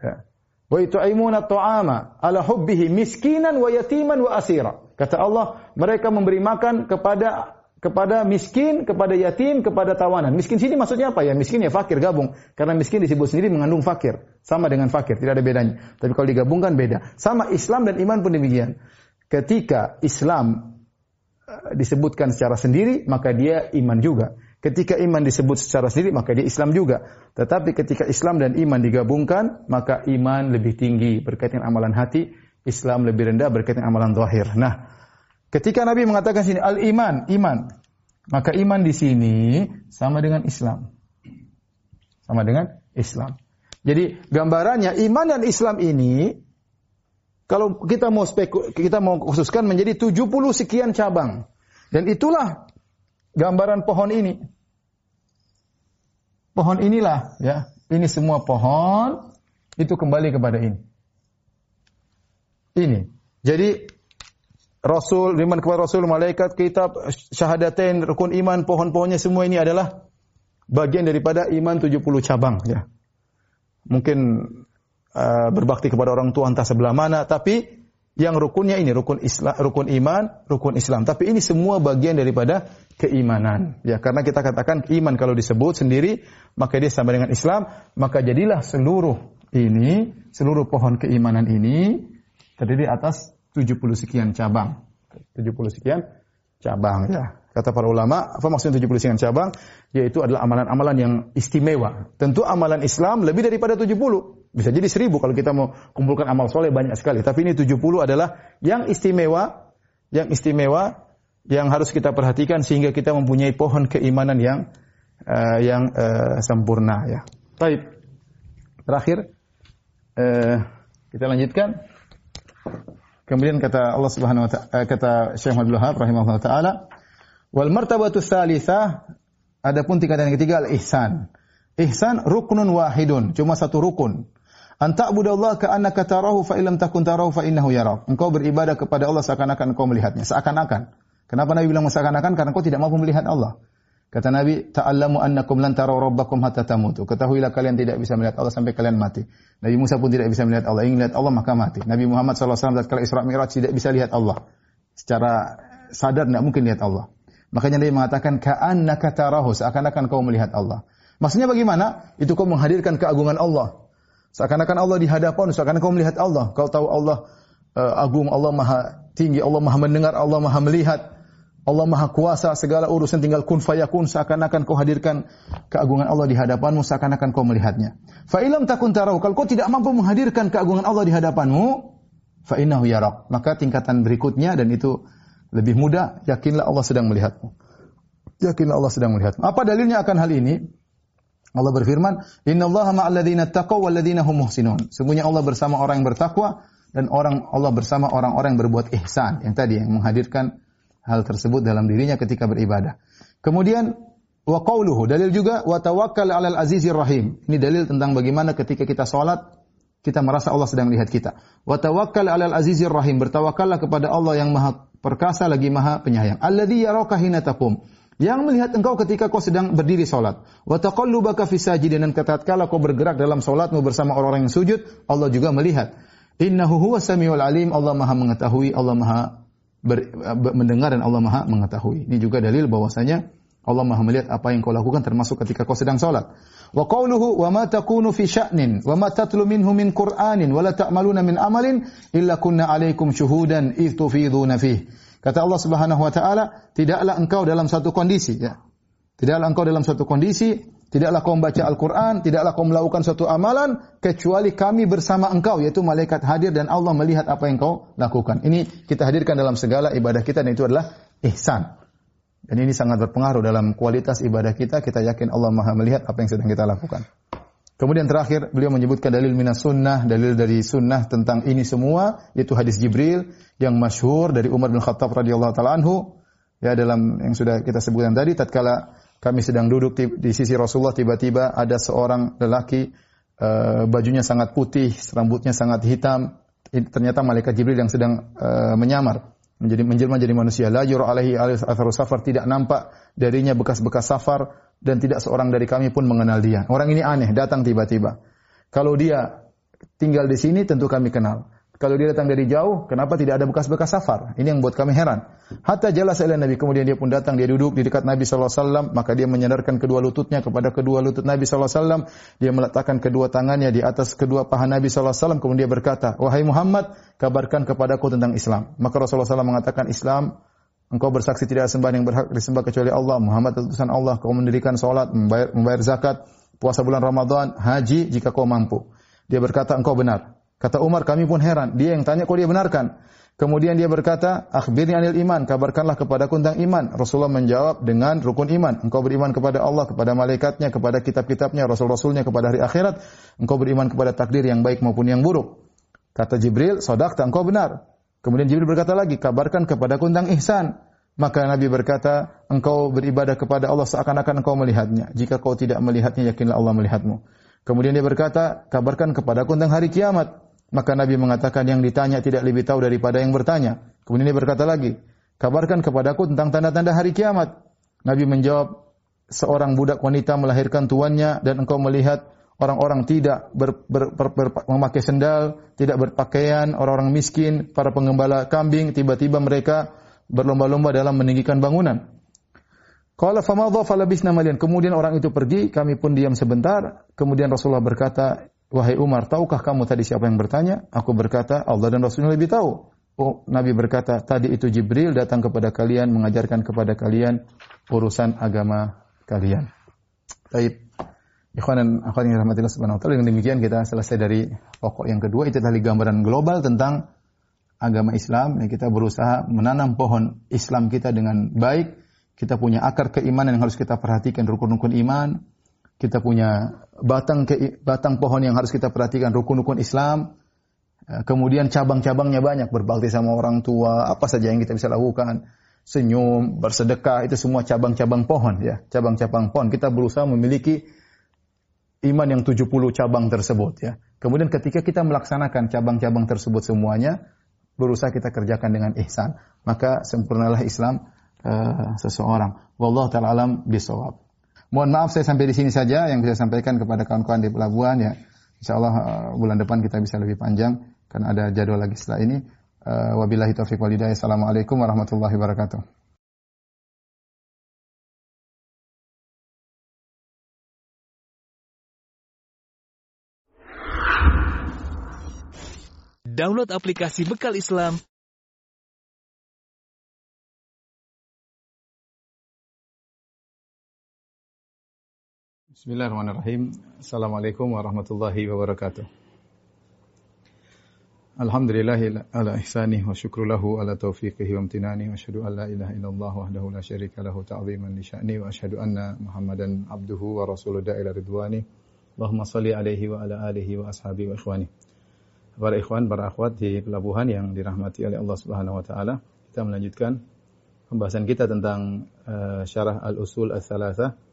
Ya. Wa itu'imuna ta'ama ala hubbihi miskinan wa yatiman wa asira. Kata Allah, mereka memberi makan kepada kepada miskin, kepada yatim, kepada tawanan. Miskin sini maksudnya apa ya? Miskin ya fakir gabung. Karena miskin disebut sendiri mengandung fakir. Sama dengan fakir, tidak ada bedanya. Tapi kalau digabungkan beda. Sama Islam dan iman pun demikian. Ketika Islam eh, disebutkan secara sendiri, maka dia iman juga. Ketika iman disebut secara sendiri, maka dia Islam juga. Tetapi ketika Islam dan iman digabungkan, maka iman lebih tinggi berkaitan amalan hati, Islam lebih rendah berkaitan amalan zahir. Nah, Ketika Nabi mengatakan sini al-iman, iman, maka iman di sini sama dengan Islam. Sama dengan Islam. Jadi gambarannya iman dan Islam ini kalau kita mau speku, kita mau khususkan menjadi 70 sekian cabang. Dan itulah gambaran pohon ini. Pohon inilah ya, ini semua pohon itu kembali kepada ini. Ini. Jadi Rasul, iman kepada Rasul, malaikat, kitab, syahadatain, rukun iman, pohon-pohonnya semua ini adalah bagian daripada iman 70 cabang ya. Mungkin uh, berbakti kepada orang tua entah sebelah mana, tapi yang rukunnya ini rukun Islam, rukun iman, rukun Islam. Tapi ini semua bagian daripada keimanan. Ya, karena kita katakan iman kalau disebut sendiri maka dia sama dengan Islam, maka jadilah seluruh ini, seluruh pohon keimanan ini terdiri atas 70 sekian cabang. 70 sekian cabang ya. Kata para ulama, apa maksudnya 70 sekian cabang? Yaitu adalah amalan-amalan yang istimewa. Tentu amalan Islam lebih daripada 70. Bisa jadi 1000 kalau kita mau kumpulkan amal soleh banyak sekali. Tapi ini 70 adalah yang istimewa, yang istimewa, yang harus kita perhatikan sehingga kita mempunyai pohon keimanan yang uh, yang uh, sempurna ya. Baik. Terakhir uh, kita lanjutkan. Kemudian kata Allah Subhanahu wa taala kata Syekh Abdul Wahab rahimahullah taala wal martabatu tsalitsah adapun tingkatan yang ketiga al ihsan. Ihsan ruknun wahidun, cuma satu rukun. Anta budallah ka'annaka tarahu fa illam takun tarahu fa innahu yarak. Engkau beribadah kepada Allah seakan-akan engkau melihatnya, seakan-akan. Kenapa Nabi bilang seakan-akan? Karena engkau tidak mampu melihat Allah. Kata Nabi, ta'allamu annakum lan taraw rabbakum hatta tamutu. Ketahuilah kalian tidak bisa melihat Allah sampai kalian mati. Nabi Musa pun tidak bisa melihat Allah. Ingin melihat Allah maka mati. Nabi Muhammad SAW tatkala Isra Mi'raj tidak bisa lihat Allah. Secara sadar tidak mungkin lihat Allah. Makanya Nabi mengatakan ka'annaka tarahu, seakan-akan kau melihat Allah. Maksudnya bagaimana? Itu kau menghadirkan keagungan Allah. Seakan-akan Allah di hadapan, seakan-akan kau melihat Allah. Kau tahu Allah uh, agung, Allah maha tinggi, Allah maha mendengar, Allah maha melihat. Allah Maha Kuasa, segala urusan tinggal kun fayakun, seakan-akan kau hadirkan keagungan Allah di hadapanmu, seakan-akan kau melihatnya. Fa ilam takun tarau, kalau kau tidak mampu menghadirkan keagungan Allah di hadapanmu, fa yarak. Maka tingkatan berikutnya dan itu lebih mudah, yakinlah Allah sedang melihatmu. Yakinlah Allah sedang melihatmu. Apa dalilnya akan hal ini? Allah berfirman, "Inna Allah ma'alladzina taqaw walladzina hum muhsinun." Sungguhnya Allah bersama orang yang bertakwa dan orang Allah bersama orang-orang yang berbuat ihsan. Yang tadi yang menghadirkan hal tersebut dalam dirinya ketika beribadah. Kemudian wa qauluhu dalil juga wa tawakkal 'alal azizir rahim. Ini dalil tentang bagaimana ketika kita salat kita merasa Allah sedang melihat kita. Wa tawakkal 'alal azizir rahim. Bertawakallah kepada Allah yang Maha perkasa lagi Maha penyayang. Alladzi yaraka hina taqum. Yang melihat engkau ketika kau sedang berdiri salat. Wa taqallubaka fi sajidin dan tatkala kau bergerak dalam salatmu bersama orang-orang yang sujud, Allah juga melihat. Innahu huwas samiul alim. Allah Maha mengetahui, Allah Maha ber, mendengar dan Allah Maha mengetahui. Ini juga dalil bahwasanya Allah Maha melihat apa yang kau lakukan termasuk ketika kau sedang salat. Wa qawluhu wa ma takunu fi sya'nin wa ma tatlu minhu min Qur'anin wa la ta'maluna min amalin illa kunna 'alaikum syuhudan id tufiduna fih. Kata Allah Subhanahu wa taala, tidaklah engkau dalam satu kondisi ya. Tidaklah engkau dalam satu kondisi Tidaklah kau membaca Al-Quran, tidaklah kau melakukan suatu amalan, kecuali kami bersama engkau, yaitu malaikat hadir dan Allah melihat apa yang kau lakukan. Ini kita hadirkan dalam segala ibadah kita dan itu adalah ihsan. Dan ini sangat berpengaruh dalam kualitas ibadah kita, kita yakin Allah maha melihat apa yang sedang kita lakukan. Kemudian terakhir beliau menyebutkan dalil minas sunnah, dalil dari sunnah tentang ini semua, yaitu hadis Jibril yang masyhur dari Umar bin Khattab radhiyallahu taala anhu ya dalam yang sudah kita sebutkan tadi tatkala kami sedang duduk di, sisi Rasulullah tiba-tiba ada seorang lelaki uh, bajunya sangat putih, rambutnya sangat hitam. Ternyata malaikat Jibril yang sedang uh, menyamar menjadi menjelma jadi manusia. La yura alaihi atharu safar tidak nampak darinya bekas-bekas safar dan tidak seorang dari kami pun mengenal dia. Orang ini aneh, datang tiba-tiba. Kalau dia tinggal di sini tentu kami kenal. Kalau dia datang dari jauh, kenapa tidak ada bekas-bekas safar? Ini yang buat kami heran. Hatta jelas oleh Nabi, kemudian dia pun datang, dia duduk di dekat Nabi SAW, maka dia menyadarkan kedua lututnya kepada kedua lutut Nabi SAW, dia meletakkan kedua tangannya di atas kedua paha Nabi SAW, kemudian dia berkata, Wahai Muhammad, kabarkan kepadaku tentang Islam. Maka Rasulullah SAW mengatakan, Islam, engkau bersaksi tidak ada sembahan yang berhak disembah kecuali Allah, Muhammad utusan Allah, kau mendirikan sholat, membayar, membayar zakat, puasa bulan Ramadan, haji jika kau mampu. Dia berkata, engkau benar. Kata Umar, kami pun heran. Dia yang tanya, kok dia benarkan? Kemudian dia berkata, akhbirni anil iman, kabarkanlah kepada tentang iman. Rasulullah menjawab dengan rukun iman. Engkau beriman kepada Allah, kepada malaikatnya, kepada kitab-kitabnya, rasul-rasulnya, kepada hari akhirat. Engkau beriman kepada takdir yang baik maupun yang buruk. Kata Jibril, sodakta, engkau benar. Kemudian Jibril berkata lagi, kabarkan kepada tentang ihsan. Maka Nabi berkata, engkau beribadah kepada Allah seakan-akan engkau melihatnya. Jika kau tidak melihatnya, yakinlah Allah melihatmu. Kemudian dia berkata, kabarkan kepada tentang hari kiamat. Maka Nabi mengatakan yang ditanya tidak lebih tahu daripada yang bertanya. Kemudian dia berkata lagi, kabarkan kepadaku tentang tanda-tanda hari kiamat. Nabi menjawab, seorang budak wanita melahirkan tuannya dan engkau melihat orang-orang tidak ber, ber, ber, ber, memakai sendal, tidak berpakaian, orang-orang miskin, para pengembala kambing, tiba-tiba mereka berlomba-lomba dalam meninggikan bangunan. Qala famadha falabisna malian. Kemudian orang itu pergi, kami pun diam sebentar. Kemudian Rasulullah berkata, Wahai Umar, tahukah kamu tadi siapa yang bertanya? Aku berkata, Allah dan Rasulnya lebih tahu. Oh, Nabi berkata, tadi itu Jibril datang kepada kalian, mengajarkan kepada kalian urusan agama kalian. Baik. Ikhwan dan akhwat yang rahmatillah subhanahu wa ta'ala. Dengan demikian kita selesai dari pokok yang kedua. Itu tadi gambaran global tentang agama Islam. Yang kita berusaha menanam pohon Islam kita dengan baik. Kita punya akar keimanan yang harus kita perhatikan. Rukun-rukun iman kita punya batang ke, batang pohon yang harus kita perhatikan rukun-rukun Islam. Eh, kemudian cabang-cabangnya banyak, berbakti sama orang tua, apa saja yang kita bisa lakukan. Senyum, bersedekah, itu semua cabang-cabang pohon ya, cabang-cabang pohon. Kita berusaha memiliki iman yang 70 cabang tersebut ya. Kemudian ketika kita melaksanakan cabang-cabang tersebut semuanya, berusaha kita kerjakan dengan ihsan, maka sempurnalah Islam uh, seseorang. Wallahu taala alam bisawab. Mohon maaf saya sampai di sini saja yang bisa sampaikan kepada kawan-kawan di pelabuhan ya. Insyaallah uh, bulan depan kita bisa lebih panjang karena ada jadwal lagi setelah ini. Uh, wabillahi taufiq wal hidayah. Assalamualaikum warahmatullahi wabarakatuh. Download aplikasi Bekal Islam Bismillahirrahmanirrahim. Assalamualaikum warahmatullahi wabarakatuh. Alhamdulillahi ala ihsanih wa syukru lahu ala taufiqihi wa amtinani wa asyhadu an la ilaha illallah wahdahu la syarika lahu ta'ziman li sya'ni wa asyhadu anna Muhammadan abduhu wa rasuluhu da'ila ridwani. Allahumma salli alaihi wa ala alihi wa ashabihi wa ikhwani para ikhwan, para akhwat di pelabuhan yang dirahmati oleh Allah Subhanahu wa taala. Kita melanjutkan pembahasan kita tentang uh, syarah al-usul ats-tsalatsah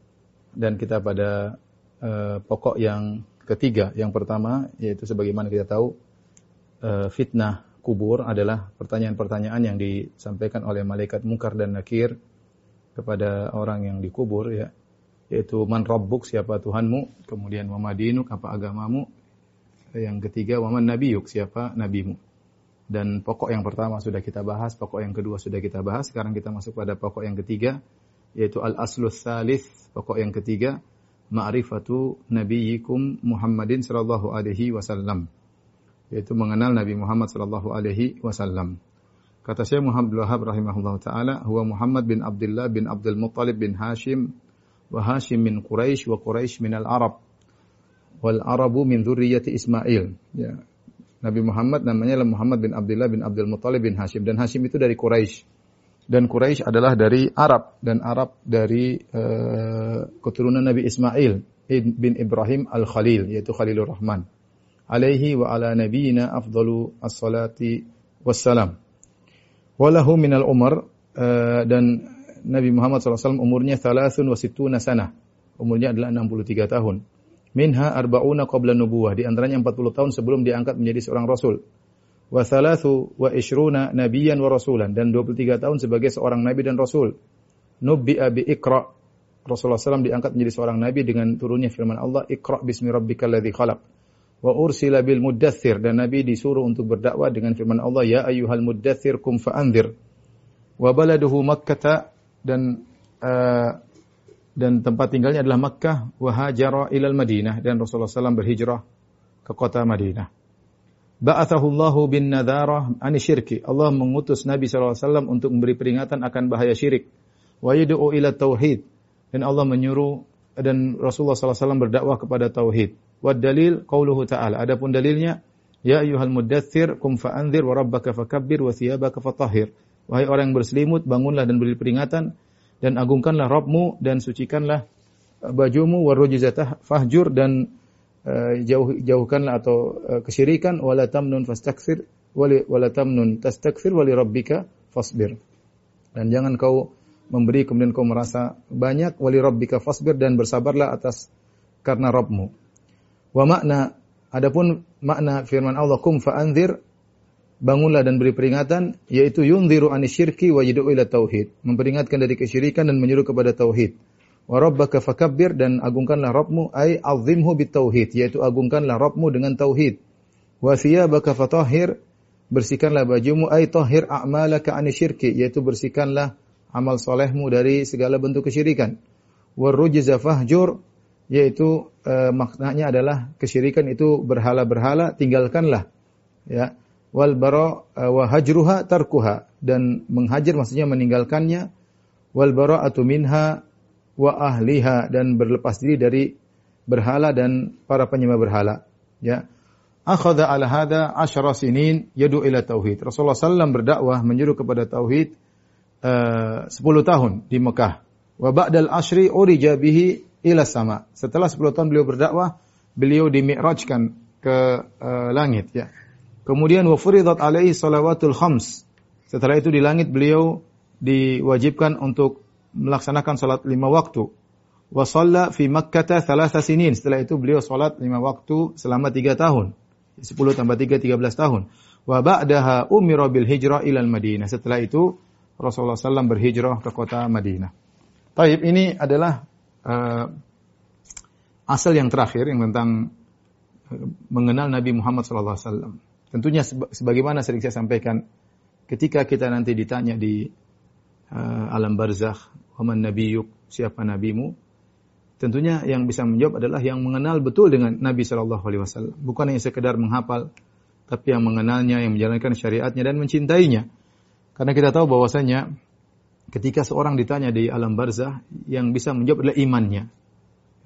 dan kita pada uh, pokok yang ketiga. Yang pertama yaitu sebagaimana kita tahu uh, fitnah kubur adalah pertanyaan-pertanyaan yang disampaikan oleh malaikat mungkar dan nakir kepada orang yang dikubur ya yaitu man rabbuk siapa Tuhanmu kemudian wa madinuk apa agamamu yang ketiga, waman nabiyuk, siapa nabimu. Dan pokok yang pertama sudah kita bahas, pokok yang kedua sudah kita bahas. Sekarang kita masuk pada pokok yang ketiga, yaitu al-aslus salis, pokok yang ketiga, ma'rifatu nabiyikum Muhammadin sallallahu alaihi wasallam. Yaitu mengenal Nabi Muhammad sallallahu alaihi wasallam. Kata Syekh Muhammad Wahab rahimahullah taala, huwa Muhammad bin Abdullah bin Abdul Muttalib bin Hashim wa Hashim min Quraisy wa Quraisy min al-Arab wal Arabu min dzurriyyati Ismail. Ya. Nabi Muhammad namanya Muhammad bin Abdullah bin Abdul Muthalib bin Hashim dan Hashim itu dari Quraisy. Dan Quraisy adalah dari Arab dan Arab dari uh, keturunan Nabi Ismail bin Ibrahim Al-Khalil yaitu Khalilur Rahman. Alaihi wa ala nabiyina afdalu as-salati wassalam. Walahu minal umar uh, dan Nabi Muhammad SAW umurnya 33 sana. Umurnya adalah 63 tahun. Minha arba'una qabla nubuwah. Di antaranya 40 tahun sebelum diangkat menjadi seorang rasul. Wa thalathu wa ishruna nabiyan wa rasulan. Dan 23 tahun sebagai seorang nabi dan rasul. Nubbi'a bi ikra. Rasulullah SAW diangkat menjadi seorang nabi dengan turunnya firman Allah, Ikra bismi rabbikal ladzi khalaq. Wa ursila bil muddathir. Dan nabi disuruh untuk berdakwah dengan firman Allah, Ya ayyuhal muddathir kum fa'anzir. Wa baladuhu makkata. Dan uh, dan tempat tinggalnya adalah Makkah wa hajara ilal Madinah dan Rasulullah SAW berhijrah ke kota Madinah. Ba'athahu Allahu bin nadharah ani syirki. Allah mengutus Nabi SAW untuk memberi peringatan akan bahaya syirik. Wa yad'u ila tauhid. Dan Allah menyuruh dan Rasulullah SAW berdakwah kepada tauhid. Wa dalil qauluhu ta'ala. Adapun dalilnya Ya ayyuhal muddathir kum fa'anzir wa rabbaka fakabbir wa thiyabaka fatahhir. Wahai orang yang berselimut, bangunlah dan beri peringatan dan agungkanlah Rabbmu dan sucikanlah bajumu warujizatah fahjur dan jauh jauhkanlah atau uh, kesyirikan wala tamnun fastakthir wali wala tamnun tastakthir wali rabbika fasbir. Dan jangan kau memberi kemudian kau merasa banyak wali rabbika fasbir dan bersabarlah atas karena Rabbmu. Wa makna adapun makna firman Allah kum fa anzir bangunlah dan beri peringatan yaitu yunziru anisyirki wa yad'u ila tauhid memperingatkan dari kesyirikan dan menyuruh kepada tauhid wa rabbaka fakabbir dan agungkanlah Rabbmu ay azimhu bitauhid yaitu agungkanlah Rabbmu dengan tauhid. Wa thiyabaka fatahhir bersihkanlah bajumu ay tahhir a'malaka anisyirki yaitu bersihkanlah amal solehmu dari segala bentuk kesyirikan. Warujza fahjur yaitu uh, maknanya adalah kesyirikan itu berhala-berhala tinggalkanlah ya. Wal bara eh, wa hajruha tarkuha dan menghajar maksudnya meninggalkannya. Wal bara'atu minha wa ahliha dan berlepas diri dari berhala dan para penyembah berhala. Ya. Akhadha ala hadha asyara sinin yadu ila tauhid. Rasulullah sallam berdakwah menyuruh kepada tauhid uh, eh, 10 tahun di Mekah. Wa ba'dal ashri urija bihi ila sama. Setelah 10 tahun beliau berdakwah beliau dimi'rajkan ke uh, langit ya. Kemudian wa furidat alaihi salawatul khams. Setelah itu di langit beliau diwajibkan untuk melaksanakan salat lima waktu. wa shalla fi Makkah thalatha sinin. Setelah itu beliau salat lima waktu selama tiga tahun. 10 tambah 3 13 tahun. Wa ba'daha umira bil hijrah ilal Madinah. Setelah itu Rasulullah SAW berhijrah ke kota Madinah. Taib ini adalah uh, asal yang terakhir yang tentang uh, mengenal Nabi Muhammad SAW. Tentunya sebagaimana sering saya sampaikan, ketika kita nanti ditanya di uh, alam barzakh, "Waman nabiyuk?" Siapa nabimu? Tentunya yang bisa menjawab adalah yang mengenal betul dengan Nabi Shallallahu Alaihi Wasallam, bukan yang sekedar menghafal, tapi yang mengenalnya, yang menjalankan syariatnya dan mencintainya. Karena kita tahu bahwasanya ketika seorang ditanya di alam barzah, yang bisa menjawab adalah imannya.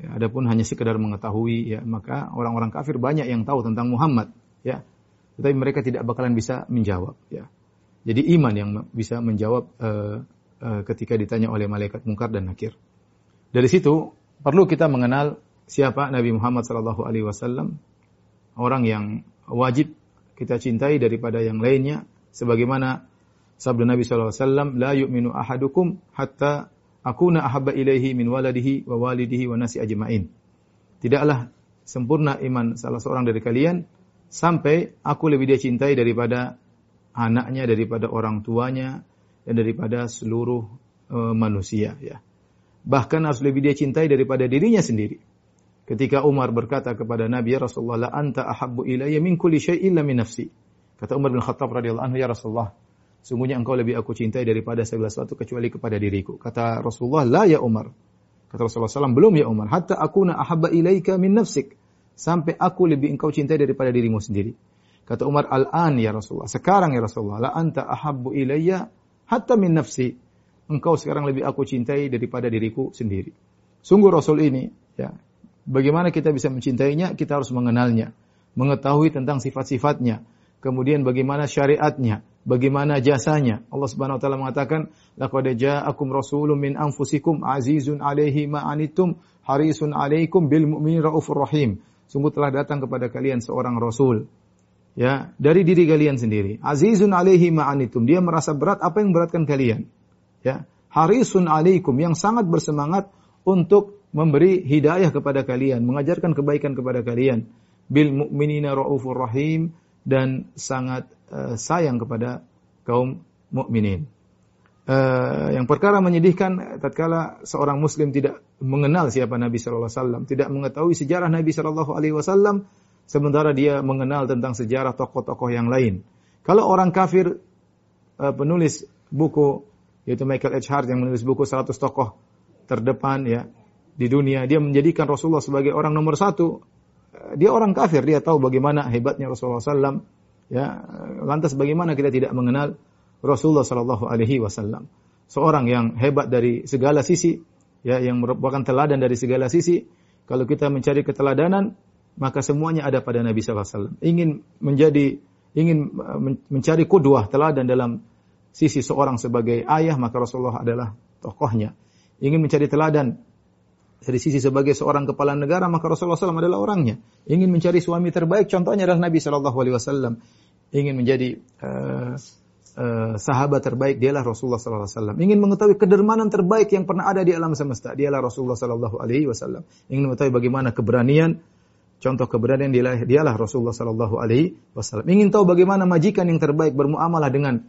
Ya, adapun hanya sekedar mengetahui, ya maka orang-orang kafir banyak yang tahu tentang Muhammad, ya, tetapi mereka tidak bakalan bisa menjawab. Ya. Jadi iman yang bisa menjawab uh, ketika ditanya oleh malaikat mungkar dan nakir. Dari situ perlu kita mengenal siapa Nabi Muhammad sallallahu alaihi wasallam, orang yang wajib kita cintai daripada yang lainnya sebagaimana sabda Nabi sallallahu alaihi wasallam, la yu'minu ahadukum hatta akuna ahabba ilaihi min waladihi wa walidihi wa nasi ajma'in. Tidaklah sempurna iman salah seorang dari kalian sampai aku lebih dia cintai daripada anaknya, daripada orang tuanya, dan daripada seluruh uh, manusia. Ya bahkan harus lebih dia cintai daripada dirinya sendiri. Ketika Umar berkata kepada Nabi ya Rasulullah, "La anta ahabbu ilayya min kulli syai'in illa min nafsi." Kata Umar bin Khattab radhiyallahu anhu, "Ya Rasulullah, sungguhnya engkau lebih aku cintai daripada segala sesuatu kecuali kepada diriku." Kata Rasulullah, "La ya Umar." Kata Rasulullah SAW, belum ya Umar. Hatta akuna ahabba ilaika min nafsik. Sampai aku lebih engkau cintai daripada dirimu sendiri. Kata Umar, al-an ya Rasulullah. Sekarang ya Rasulullah. La anta ahabbu ilayya hatta min nafsi engkau sekarang lebih aku cintai daripada diriku sendiri. Sungguh Rasul ini, ya, bagaimana kita bisa mencintainya? Kita harus mengenalnya, mengetahui tentang sifat-sifatnya, kemudian bagaimana syariatnya, bagaimana jasanya. Allah Subhanahu wa taala mengatakan, "Laqad ja'akum rasulun min anfusikum azizun 'alaihi ma anittum harisun 'alaikum bil mu'minin raufur rahim." Sungguh telah datang kepada kalian seorang rasul ya dari diri kalian sendiri. Azizun 'alaihi ma anittum. Dia merasa berat apa yang beratkan kalian ya harisun alaikum yang sangat bersemangat untuk memberi hidayah kepada kalian, mengajarkan kebaikan kepada kalian. Bil mu'minina raufur rahim dan sangat uh, sayang kepada kaum mukminin. Uh, yang perkara menyedihkan tatkala seorang muslim tidak mengenal siapa Nabi sallallahu alaihi wasallam, tidak mengetahui sejarah Nabi sallallahu alaihi wasallam sementara dia mengenal tentang sejarah tokoh-tokoh yang lain. Kalau orang kafir uh, penulis buku yaitu Michael H. Hart yang menulis buku 100 tokoh terdepan ya di dunia. Dia menjadikan Rasulullah sebagai orang nomor satu. Dia orang kafir, dia tahu bagaimana hebatnya Rasulullah SAW. Ya, lantas bagaimana kita tidak mengenal Rasulullah Sallallahu Alaihi Wasallam, seorang yang hebat dari segala sisi, ya, yang merupakan teladan dari segala sisi. Kalau kita mencari keteladanan, maka semuanya ada pada Nabi Wasallam. Ingin menjadi, ingin mencari kudwah teladan dalam sisi seorang sebagai ayah, maka Rasulullah adalah tokohnya. Ingin mencari teladan dari sisi sebagai seorang kepala negara, maka Rasulullah SAW adalah orangnya. Ingin mencari suami terbaik, contohnya adalah Nabi Wasallam. Ingin menjadi uh, uh, sahabat terbaik, dialah Rasulullah Wasallam. Ingin mengetahui kedermanan terbaik yang pernah ada di alam semesta, dialah Rasulullah Wasallam. Ingin mengetahui bagaimana keberanian, contoh keberanian dialah, dialah Rasulullah Sallallahu Alaihi Wasallam. Ingin tahu bagaimana majikan yang terbaik bermuamalah dengan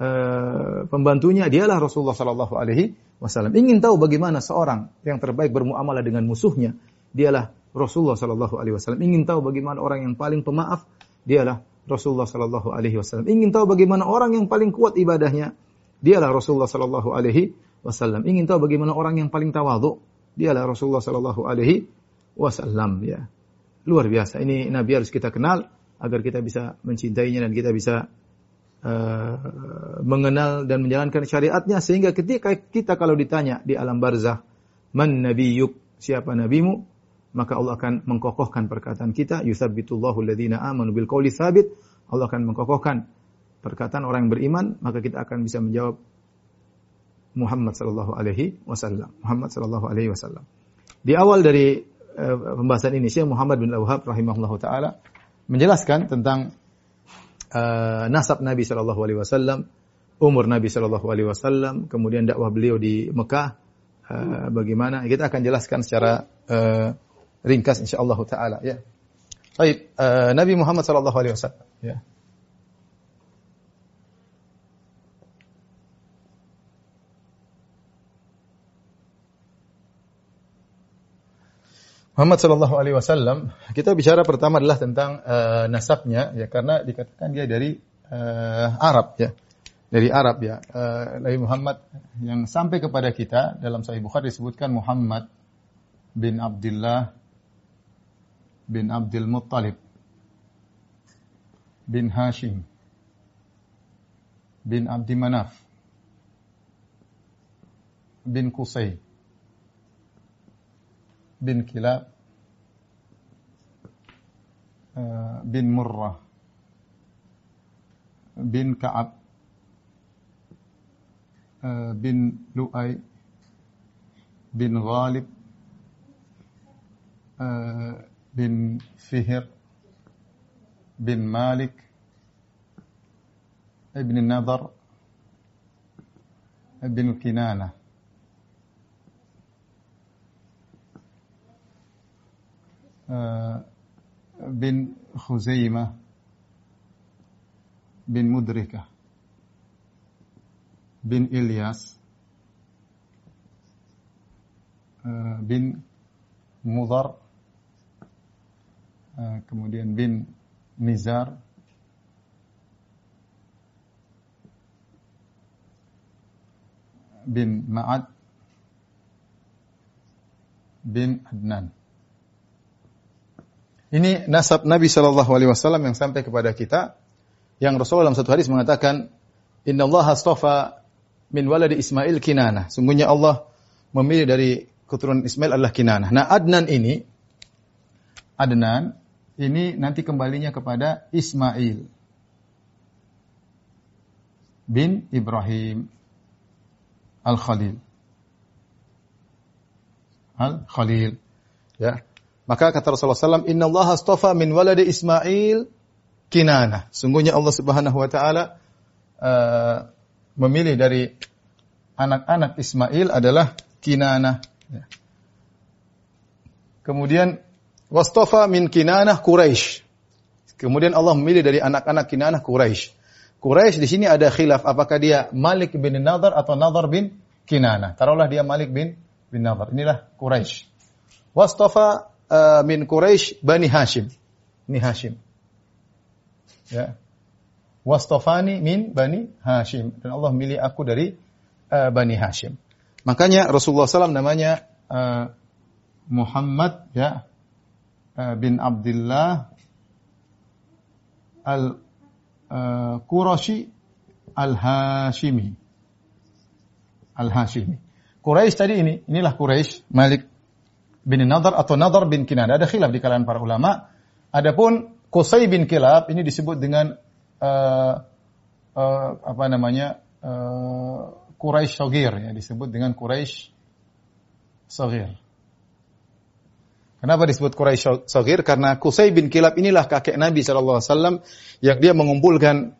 uh, pembantunya dialah Rasulullah Sallallahu Alaihi Wasallam. Ingin tahu bagaimana seorang yang terbaik bermuamalah dengan musuhnya, dialah Rasulullah Sallallahu Alaihi Wasallam. Ingin tahu bagaimana orang yang paling pemaaf, dialah Rasulullah Sallallahu Alaihi Wasallam. Ingin tahu bagaimana orang yang paling kuat ibadahnya, dialah Rasulullah Sallallahu Alaihi Wasallam. Ingin tahu bagaimana orang yang paling tawadhu, dialah Rasulullah Sallallahu Alaihi Wasallam. Ya, luar biasa. Ini Nabi harus kita kenal agar kita bisa mencintainya dan kita bisa uh, mengenal dan menjalankan syariatnya. Sehingga ketika kita kalau ditanya di alam barzah man nabiyuk? Siapa nabimu? Maka Allah akan mengkokohkan perkataan kita yutsabbitullahu alladziina amanu bil qawli tsabit Allah akan mengkokohkan perkataan orang yang beriman maka kita akan bisa menjawab Muhammad sallallahu alaihi wasallam. Muhammad sallallahu alaihi wasallam. Di awal dari pembahasan ini Syekh Muhammad bin Wahab rahimahullahu taala menjelaskan tentang uh, nasab Nabi Shallallahu Alaihi Wasallam, umur Nabi Shallallahu Alaihi Wasallam, kemudian dakwah beliau di Mekah, uh, bagaimana kita akan jelaskan secara uh, ringkas insyaallah taala ya. Baik, uh, Nabi Muhammad sallallahu alaihi wasallam ya. Muhammad Shallallahu Alaihi Wasallam kita bicara pertama adalah tentang uh, nasabnya ya karena dikatakan dia dari uh, Arab ya. Dari Arab ya. Uh, Nabi Muhammad yang sampai kepada kita dalam Sahih Bukhari disebutkan Muhammad bin Abdullah bin Abdul Muttalib bin Hashim bin Abdi Manaf bin Qusay bin Kilab uh, bin Murrah bin Ka'ab uh, bin Lu'ay bin Ghalib uh, bin Fihr bin Malik ibn Nadar bin Kinanah bin Khuzaimah bin Mudrikah bin Ilyas bin Mudar kemudian bin Nizar bin Ma'ad bin Adnan ini nasab Nabi Shallallahu Alaihi Wasallam yang sampai kepada kita, yang Rasulullah dalam satu hadis mengatakan, Inna Allah astafa min waladi Ismail kinana. Sungguhnya Allah memilih dari keturunan Ismail adalah kinana. Nah Adnan ini, Adnan ini nanti kembalinya kepada Ismail bin Ibrahim Al-Khalil. Al-Khalil. Ya. Maka kata Rasulullah SAW, Inna Allah astafa min waladi Ismail kinana. Sungguhnya Allah Subhanahu Wa Taala uh, memilih dari anak-anak Ismail adalah kinana. Ya. Kemudian wastafa min kinana Quraisy. Kemudian Allah memilih dari anak-anak kinana Quraisy. Quraisy di sini ada khilaf apakah dia Malik bin Nadar atau Nadar bin Kinana. Taruhlah dia Malik bin bin Nadar. Inilah Quraisy. Wastafa uh, min Quraisy Bani Hashim. Ini Hashim. Ya. Wastofani min Bani Hashim. Dan Allah milih aku dari uh, Bani Hashim. Makanya Rasulullah SAW namanya uh, Muhammad ya uh, bin Abdullah al uh, Qurashi al Hashimi. Al Hashimi. Quraisy tadi ini, inilah Quraisy, Malik bin Nadar atau Nadar bin Kinana. Ada khilaf di kalangan para ulama. Adapun Qusay bin Kilab ini disebut dengan uh, uh, apa namanya uh, Quraisy Sogir ya disebut dengan Quraisy Sogir. Kenapa disebut Quraisy Sogir? Karena Qusay bin Kilab inilah kakek Nabi saw yang dia mengumpulkan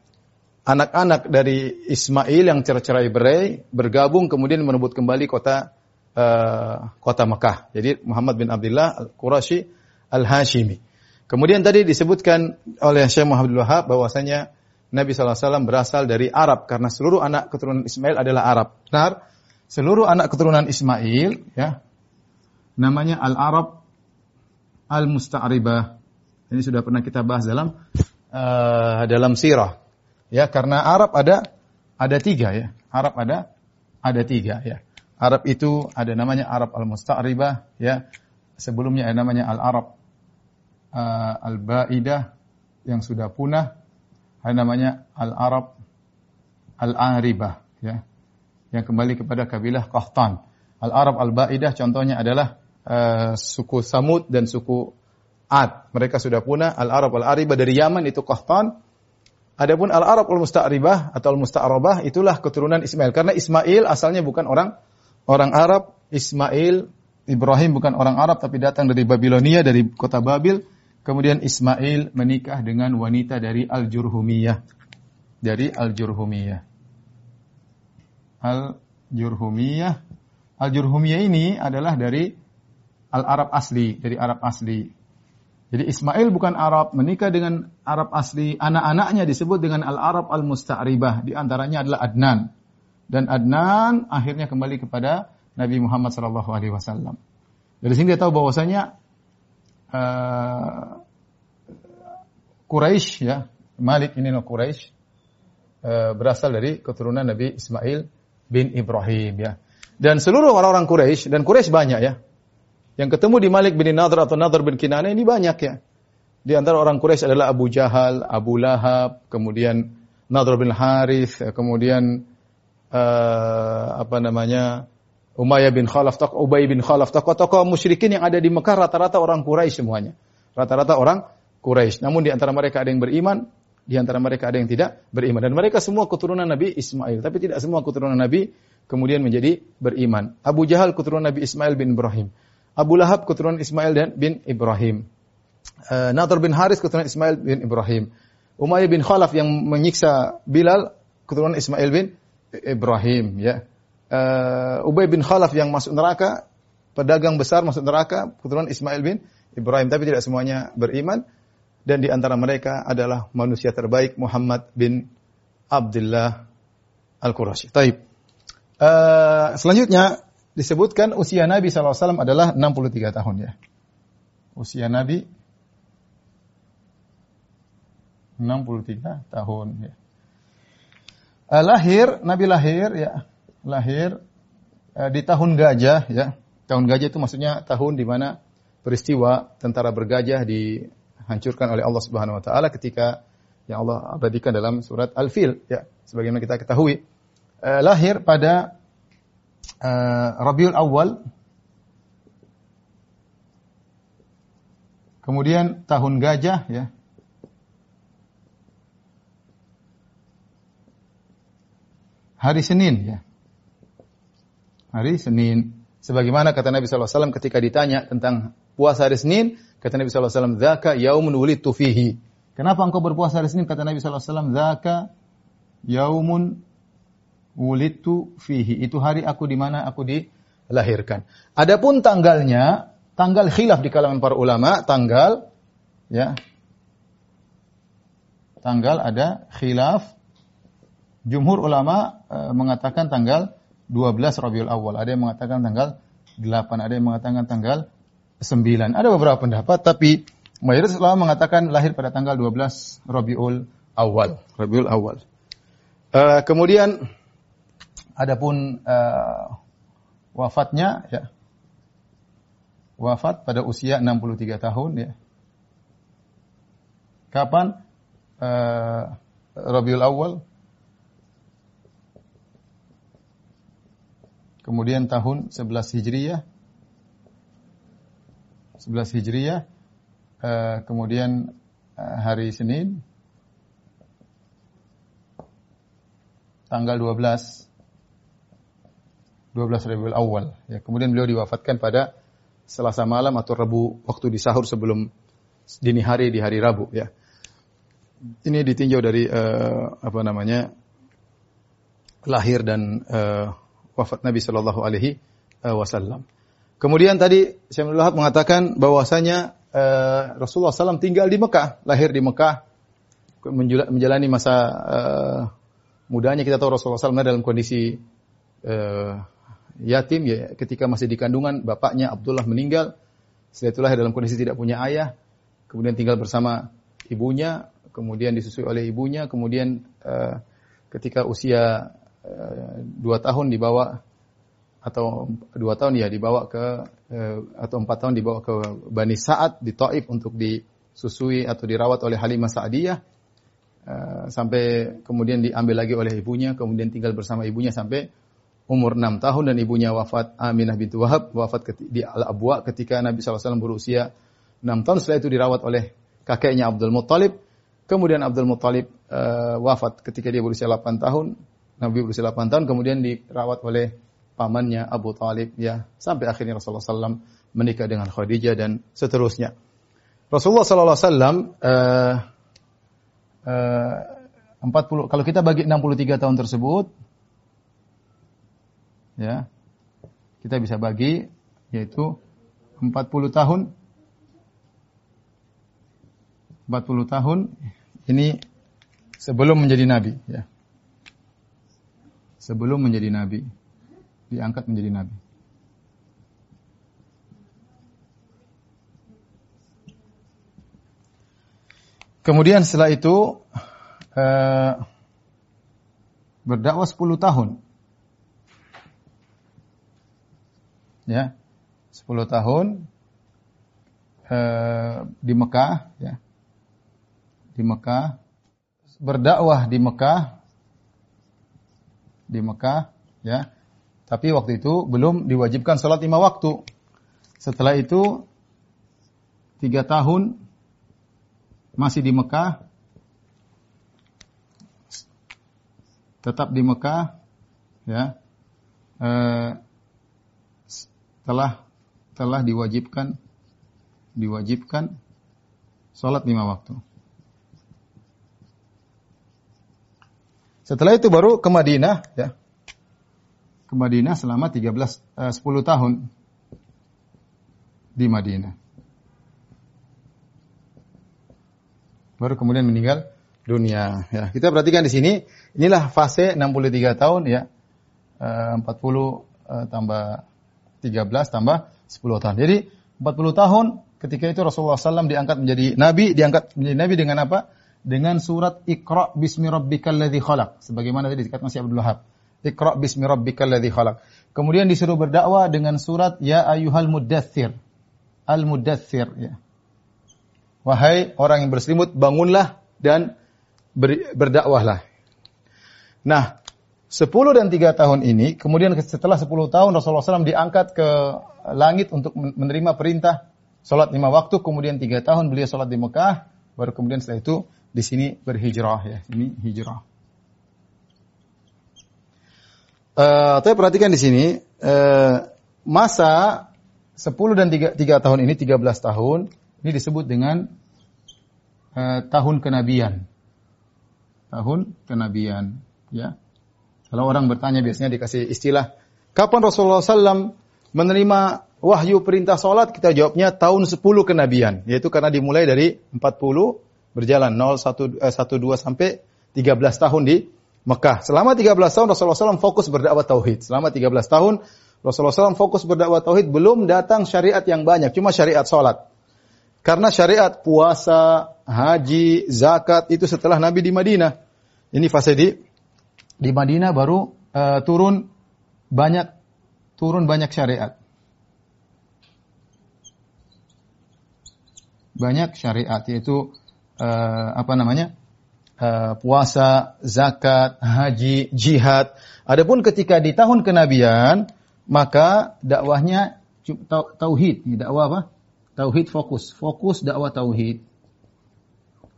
anak-anak dari Ismail yang cerai-cerai berai bergabung kemudian merebut kembali kota uh, kota Mekah. Jadi Muhammad bin Abdullah Al-Qurashi Al-Hashimi. Kemudian tadi disebutkan oleh Syekh Muhammad Wahab bahwasanya Nabi SAW berasal dari Arab karena seluruh anak keturunan Ismail adalah Arab. Benar? Seluruh anak keturunan Ismail ya namanya Al-Arab Al-Musta'ribah. Ini sudah pernah kita bahas dalam uh, dalam sirah. Ya, karena Arab ada ada tiga ya. Arab ada ada tiga ya. Arab itu ada namanya Arab al-Musta'ribah ya. Sebelumnya ada namanya al-Arab uh, al-Baidah yang sudah punah. Ada namanya al-Arab al-Aribah ya. Yang kembali kepada kabilah Qahtan. Al-Arab al-Baidah contohnya adalah uh, suku Samud dan suku Ad. Mereka sudah punah. Al-Arab al-Aribah dari Yaman itu Qahtan. Adapun al-Arab al-Musta'ribah atau al-Musta'rabah itulah keturunan Ismail. Karena Ismail asalnya bukan orang orang Arab, Ismail, Ibrahim bukan orang Arab tapi datang dari Babilonia, dari kota Babil. Kemudian Ismail menikah dengan wanita dari Al-Jurhumiyah. Dari Al-Jurhumiyah. Al-Jurhumiyah Al-Jurhumiyah ini adalah dari Al-Arab asli, dari Arab asli. Jadi Ismail bukan Arab, menikah dengan Arab asli. Anak-anaknya disebut dengan Al-Arab Al-Musta'ribah. Di antaranya adalah Adnan. Dan Adnan akhirnya kembali kepada Nabi Muhammad sallallahu alaihi wasallam. Dari sini dia tahu bahwasanya uh, Quraisy ya, Malik ini no Quraisy uh, berasal dari keturunan Nabi Ismail bin Ibrahim ya. Dan seluruh orang-orang Quraisy dan Quraisy banyak ya. Yang ketemu di Malik bin Nadhr atau Nadhr bin Kinana ini banyak ya. Di antara orang Quraisy adalah Abu Jahal, Abu Lahab, kemudian Nadhr bin Harith, kemudian uh, apa namanya Umayyah bin Khalaf, tokoh Ubay bin Khalaf, tokoh-tokoh musyrikin yang ada di Mekah rata-rata orang Quraisy semuanya. Rata-rata orang Quraisy. Namun di antara mereka ada yang beriman, di antara mereka ada yang tidak beriman. Dan mereka semua keturunan Nabi Ismail. Tapi tidak semua keturunan Nabi kemudian menjadi beriman. Abu Jahal keturunan Nabi Ismail bin Ibrahim. Abu Lahab keturunan Ismail dan bin Ibrahim. Uh, bin Haris keturunan Ismail bin Ibrahim. Umayyah bin Khalaf yang menyiksa Bilal keturunan Ismail bin Ibrahim ya uh, Ubay bin Khalaf yang masuk neraka, pedagang besar masuk neraka, keturunan Ismail bin Ibrahim, tapi tidak semuanya beriman. Dan di antara mereka adalah manusia terbaik Muhammad bin Abdullah Al-Qurashi. Taib. Uh, selanjutnya disebutkan usia Nabi SAW adalah 63 tahun ya. Usia Nabi 63 tahun ya. Uh, lahir, Nabi lahir ya lahir eh, di tahun gajah ya. Tahun gajah itu maksudnya tahun di mana peristiwa tentara bergajah dihancurkan oleh Allah Subhanahu wa taala ketika yang Allah abadikan dalam surat Al-Fil ya. Sebagaimana kita ketahui eh, lahir pada eh, Rabiul Awal Kemudian tahun gajah ya. Hari Senin ya hari Senin. Sebagaimana kata Nabi SAW ketika ditanya tentang puasa hari Senin, kata Nabi SAW, Zaka yaumun wulidtu fihi. Kenapa engkau berpuasa hari Senin? Kata Nabi SAW, Zaka yaumun wulidtu fihi. Itu hari aku di mana aku dilahirkan. Adapun tanggalnya, tanggal khilaf di kalangan para ulama, tanggal ya. Tanggal ada khilaf. Jumhur ulama e, mengatakan tanggal 12 Rabiul Awal. Ada yang mengatakan tanggal 8, ada yang mengatakan tanggal 9. Ada beberapa pendapat, tapi mayoritas ulama mengatakan lahir pada tanggal 12 Rabiul Awal. Rabiul Awal. Uh, kemudian adapun uh, wafatnya ya wafat pada usia 63 tahun ya. Kapan uh, Rabiul Awal? Kemudian tahun 11 Hijriyah. 11 Hijriyah. Uh, kemudian uh, hari Senin. Tanggal 12. 12 Rabiul Awal. Ya, kemudian beliau diwafatkan pada Selasa malam atau Rabu waktu di sahur sebelum dini hari di hari Rabu ya. Ini ditinjau dari uh, apa namanya lahir dan uh, wafat Nabi Shallallahu Alaihi eh, Wasallam. Kemudian tadi Syekh Wahab mengatakan bahwasanya uh, Rasulullah SAW tinggal di Mekah, lahir di Mekah, menjalani masa uh, mudanya. Kita tahu Rasulullah SAW dalam kondisi uh, yatim ya ketika masih di kandungan bapaknya Abdullah meninggal. Setelah itu lahir dalam kondisi tidak punya ayah, kemudian tinggal bersama ibunya, kemudian disusui oleh ibunya, kemudian uh, ketika usia dua tahun dibawa atau dua tahun ya dibawa ke eh, atau empat tahun dibawa ke Bani Sa'ad di Taif untuk disusui atau dirawat oleh Halimah Sa'diyah. Eh, sampai kemudian diambil lagi oleh ibunya kemudian tinggal bersama ibunya sampai umur enam tahun dan ibunya wafat Aminah bintu Wahab wafat di Al-Abwa ketika Nabi SAW berusia enam tahun. Setelah itu dirawat oleh kakeknya Abdul Muttalib. Kemudian Abdul Muttalib wafat ketika dia berusia 8 tahun Nabi berusia 8 tahun kemudian dirawat oleh pamannya Abu Talib ya sampai akhirnya Rasulullah SAW menikah dengan Khadijah dan seterusnya. Rasulullah SAW uh, uh, 40 kalau kita bagi 63 tahun tersebut ya kita bisa bagi yaitu 40 tahun 40 tahun ini sebelum menjadi nabi ya. Sebelum menjadi nabi diangkat menjadi nabi. Kemudian setelah itu eh, berdakwah 10 tahun. Ya. 10 tahun eh, di Mekah ya. Di Mekah berdakwah di Mekah di Mekah ya. Tapi waktu itu belum diwajibkan salat lima waktu. Setelah itu tiga tahun masih di Mekah, tetap di Mekah, ya, eh, telah telah diwajibkan diwajibkan sholat lima waktu. Setelah itu baru ke Madinah, ya, ke Madinah selama 13 eh, 10 tahun di Madinah. baru kemudian meninggal dunia. Ya, kita perhatikan di sini, inilah fase 63 tahun ya. 40 uh, tambah 13 tambah 10 tahun. Jadi 40 tahun ketika itu Rasulullah SAW diangkat menjadi nabi, diangkat menjadi nabi dengan apa? Dengan surat Iqra bismi rabbikal ladzi khalaq. Sebagaimana tadi dikatakan Syekh Abdul Wahab. Iqra bismi rabbikal ladzi khalaq. Kemudian disuruh berdakwah dengan surat Ya ayyuhal muddatsir. Al-muddatsir ya. Wahai orang yang berselimut, bangunlah dan ber, berdakwahlah. Nah, 10 dan 3 tahun ini, kemudian setelah 10 tahun Rasulullah SAW diangkat ke langit untuk menerima perintah sholat lima waktu, kemudian 3 tahun beliau sholat di Mekah, baru kemudian setelah itu di sini berhijrah ya, ini hijrah. Uh, tapi perhatikan di sini uh, masa 10 dan 3, 3 tahun ini 13 tahun ini disebut dengan uh, tahun kenabian. Tahun kenabian, ya. Kalau orang bertanya biasanya dikasih istilah, kapan Rasulullah SAW menerima wahyu perintah sholat? Kita jawabnya tahun 10 kenabian. Yaitu karena dimulai dari 40 berjalan 0, 1, eh, 1 2 sampai 13 tahun di Mekah. Selama 13 tahun Rasulullah SAW fokus berdakwah tauhid. Selama 13 tahun Rasulullah SAW fokus berdakwah tauhid. Belum datang syariat yang banyak. Cuma syariat sholat. Karena syariat puasa, haji, zakat itu setelah Nabi di Madinah. Ini fase di di Madinah baru uh, turun banyak turun banyak syariat. Banyak syariat yaitu uh, apa namanya? Uh, puasa, zakat, haji, jihad. Adapun ketika di tahun kenabian maka dakwahnya tauhid, dakwah apa? Tauhid fokus, fokus dakwah tauhid.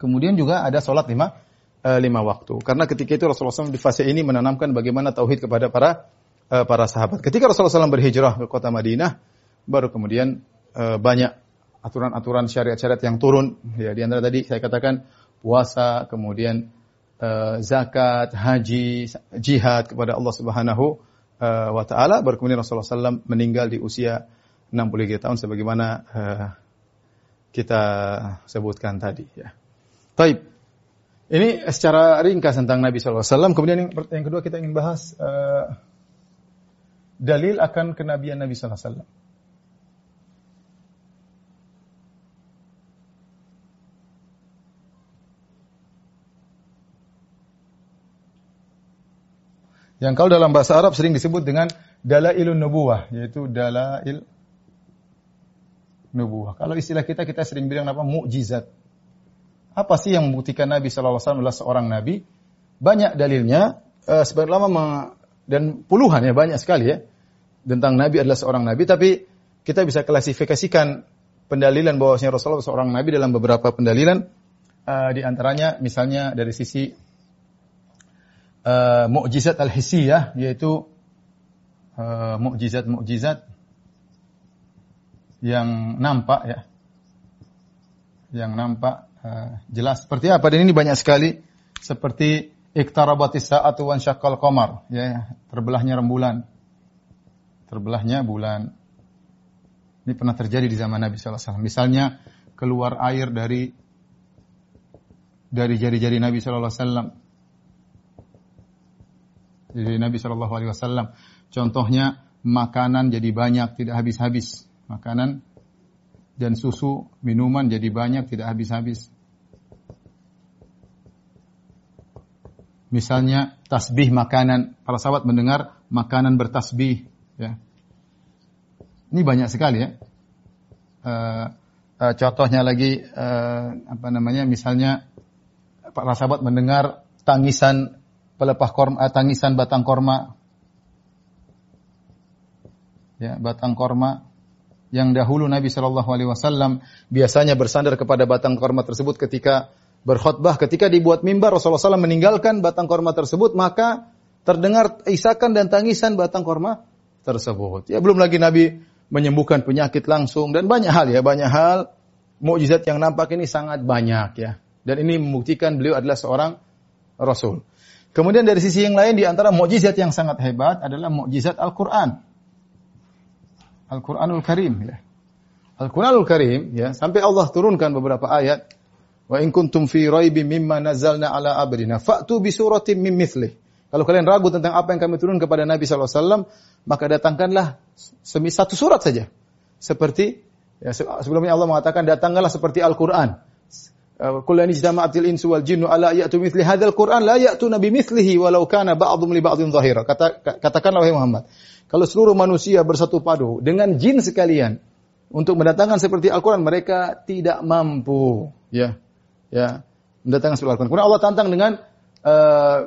Kemudian juga ada sholat lima, uh, lima waktu. Karena ketika itu Rasulullah SAW di fase ini menanamkan bagaimana tauhid kepada para para sahabat. Ketika Rasulullah SAW berhijrah ke kota Madinah, baru kemudian banyak aturan-aturan syariat-syariat yang turun. Ya, di antara tadi saya katakan puasa, kemudian uh, zakat, haji, jihad kepada Allah Subhanahu uh, wa taala. Baru kemudian Rasulullah SAW meninggal di usia 63 tahun sebagaimana uh, kita sebutkan tadi ya. Taib. Ini secara ringkas tentang Nabi SAW. Kemudian yang, yang kedua kita ingin bahas uh, dalil akan kenabian Nabi SAW. Yang kalau dalam bahasa Arab sering disebut dengan dalailun nubuwah, yaitu dalail nubuah. Kalau istilah kita kita sering bilang apa mukjizat. Apa sih yang membuktikan Nabi SAW adalah seorang nabi? Banyak dalilnya. Uh, sebagian lama dan puluhan ya banyak sekali ya tentang Nabi adalah seorang nabi. Tapi kita bisa klasifikasikan pendalilan bahwasanya Rasulullah seorang nabi dalam beberapa pendalilan. Uh, di antaranya misalnya dari sisi uh, mukjizat al-hissiyah yaitu uh, mukjizat-mukjizat yang nampak ya. Yang nampak uh, jelas. Seperti apa? Dan ini banyak sekali seperti iktarabatis sa'atu wan syaqqal qamar, ya, terbelahnya rembulan. terbelahnya bulan. Ini pernah terjadi di zaman Nabi SAW. Misalnya keluar air dari dari jari-jari Nabi SAW. Jadi Nabi Shallallahu Alaihi Wasallam. Contohnya makanan jadi banyak, tidak habis-habis. Makanan dan susu, minuman jadi banyak, tidak habis-habis. Misalnya tasbih makanan, para sahabat mendengar makanan bertasbih, ya. Ini banyak sekali ya. Uh, uh, contohnya lagi uh, apa namanya? Misalnya para sahabat mendengar tangisan pelepah korma, uh, tangisan batang korma, ya batang korma yang dahulu Nabi Shallallahu Alaihi Wasallam biasanya bersandar kepada batang korma tersebut ketika berkhutbah ketika dibuat mimbar Rasulullah SAW meninggalkan batang korma tersebut maka terdengar isakan dan tangisan batang korma tersebut. Ya belum lagi Nabi menyembuhkan penyakit langsung dan banyak hal ya banyak hal mukjizat yang nampak ini sangat banyak ya dan ini membuktikan beliau adalah seorang rasul. Kemudian dari sisi yang lain di antara mukjizat yang sangat hebat adalah mukjizat Al-Qur'an. Al-Qur'anul Karim ya. Al-Qur'anul Karim ya sampai Allah turunkan beberapa ayat Wa in kuntum fi raibin mimma nazzalna ala abdina fa'tu bi suratin min mithlih. Kalau kalian ragu tentang apa yang kami turun kepada Nabi SAW, maka datangkanlah satu surat saja. Seperti ya, sebelumnya Allah mengatakan datangkanlah seperti Al-Quran. Qul in ijtama'atil insu wal jinnu ala ya'tu mithli hadzal Qur'an la ya'tu nabi mithlihi walau kana ba'dhum li ba'dhin dhahira. Kata, katakanlah wahai Muhammad, kalau seluruh manusia bersatu padu dengan jin sekalian untuk mendatangkan seperti Al-Qur'an mereka tidak mampu, ya ya mendatangkan sebuah Al-Quran. Kemudian Allah tantang dengan uh,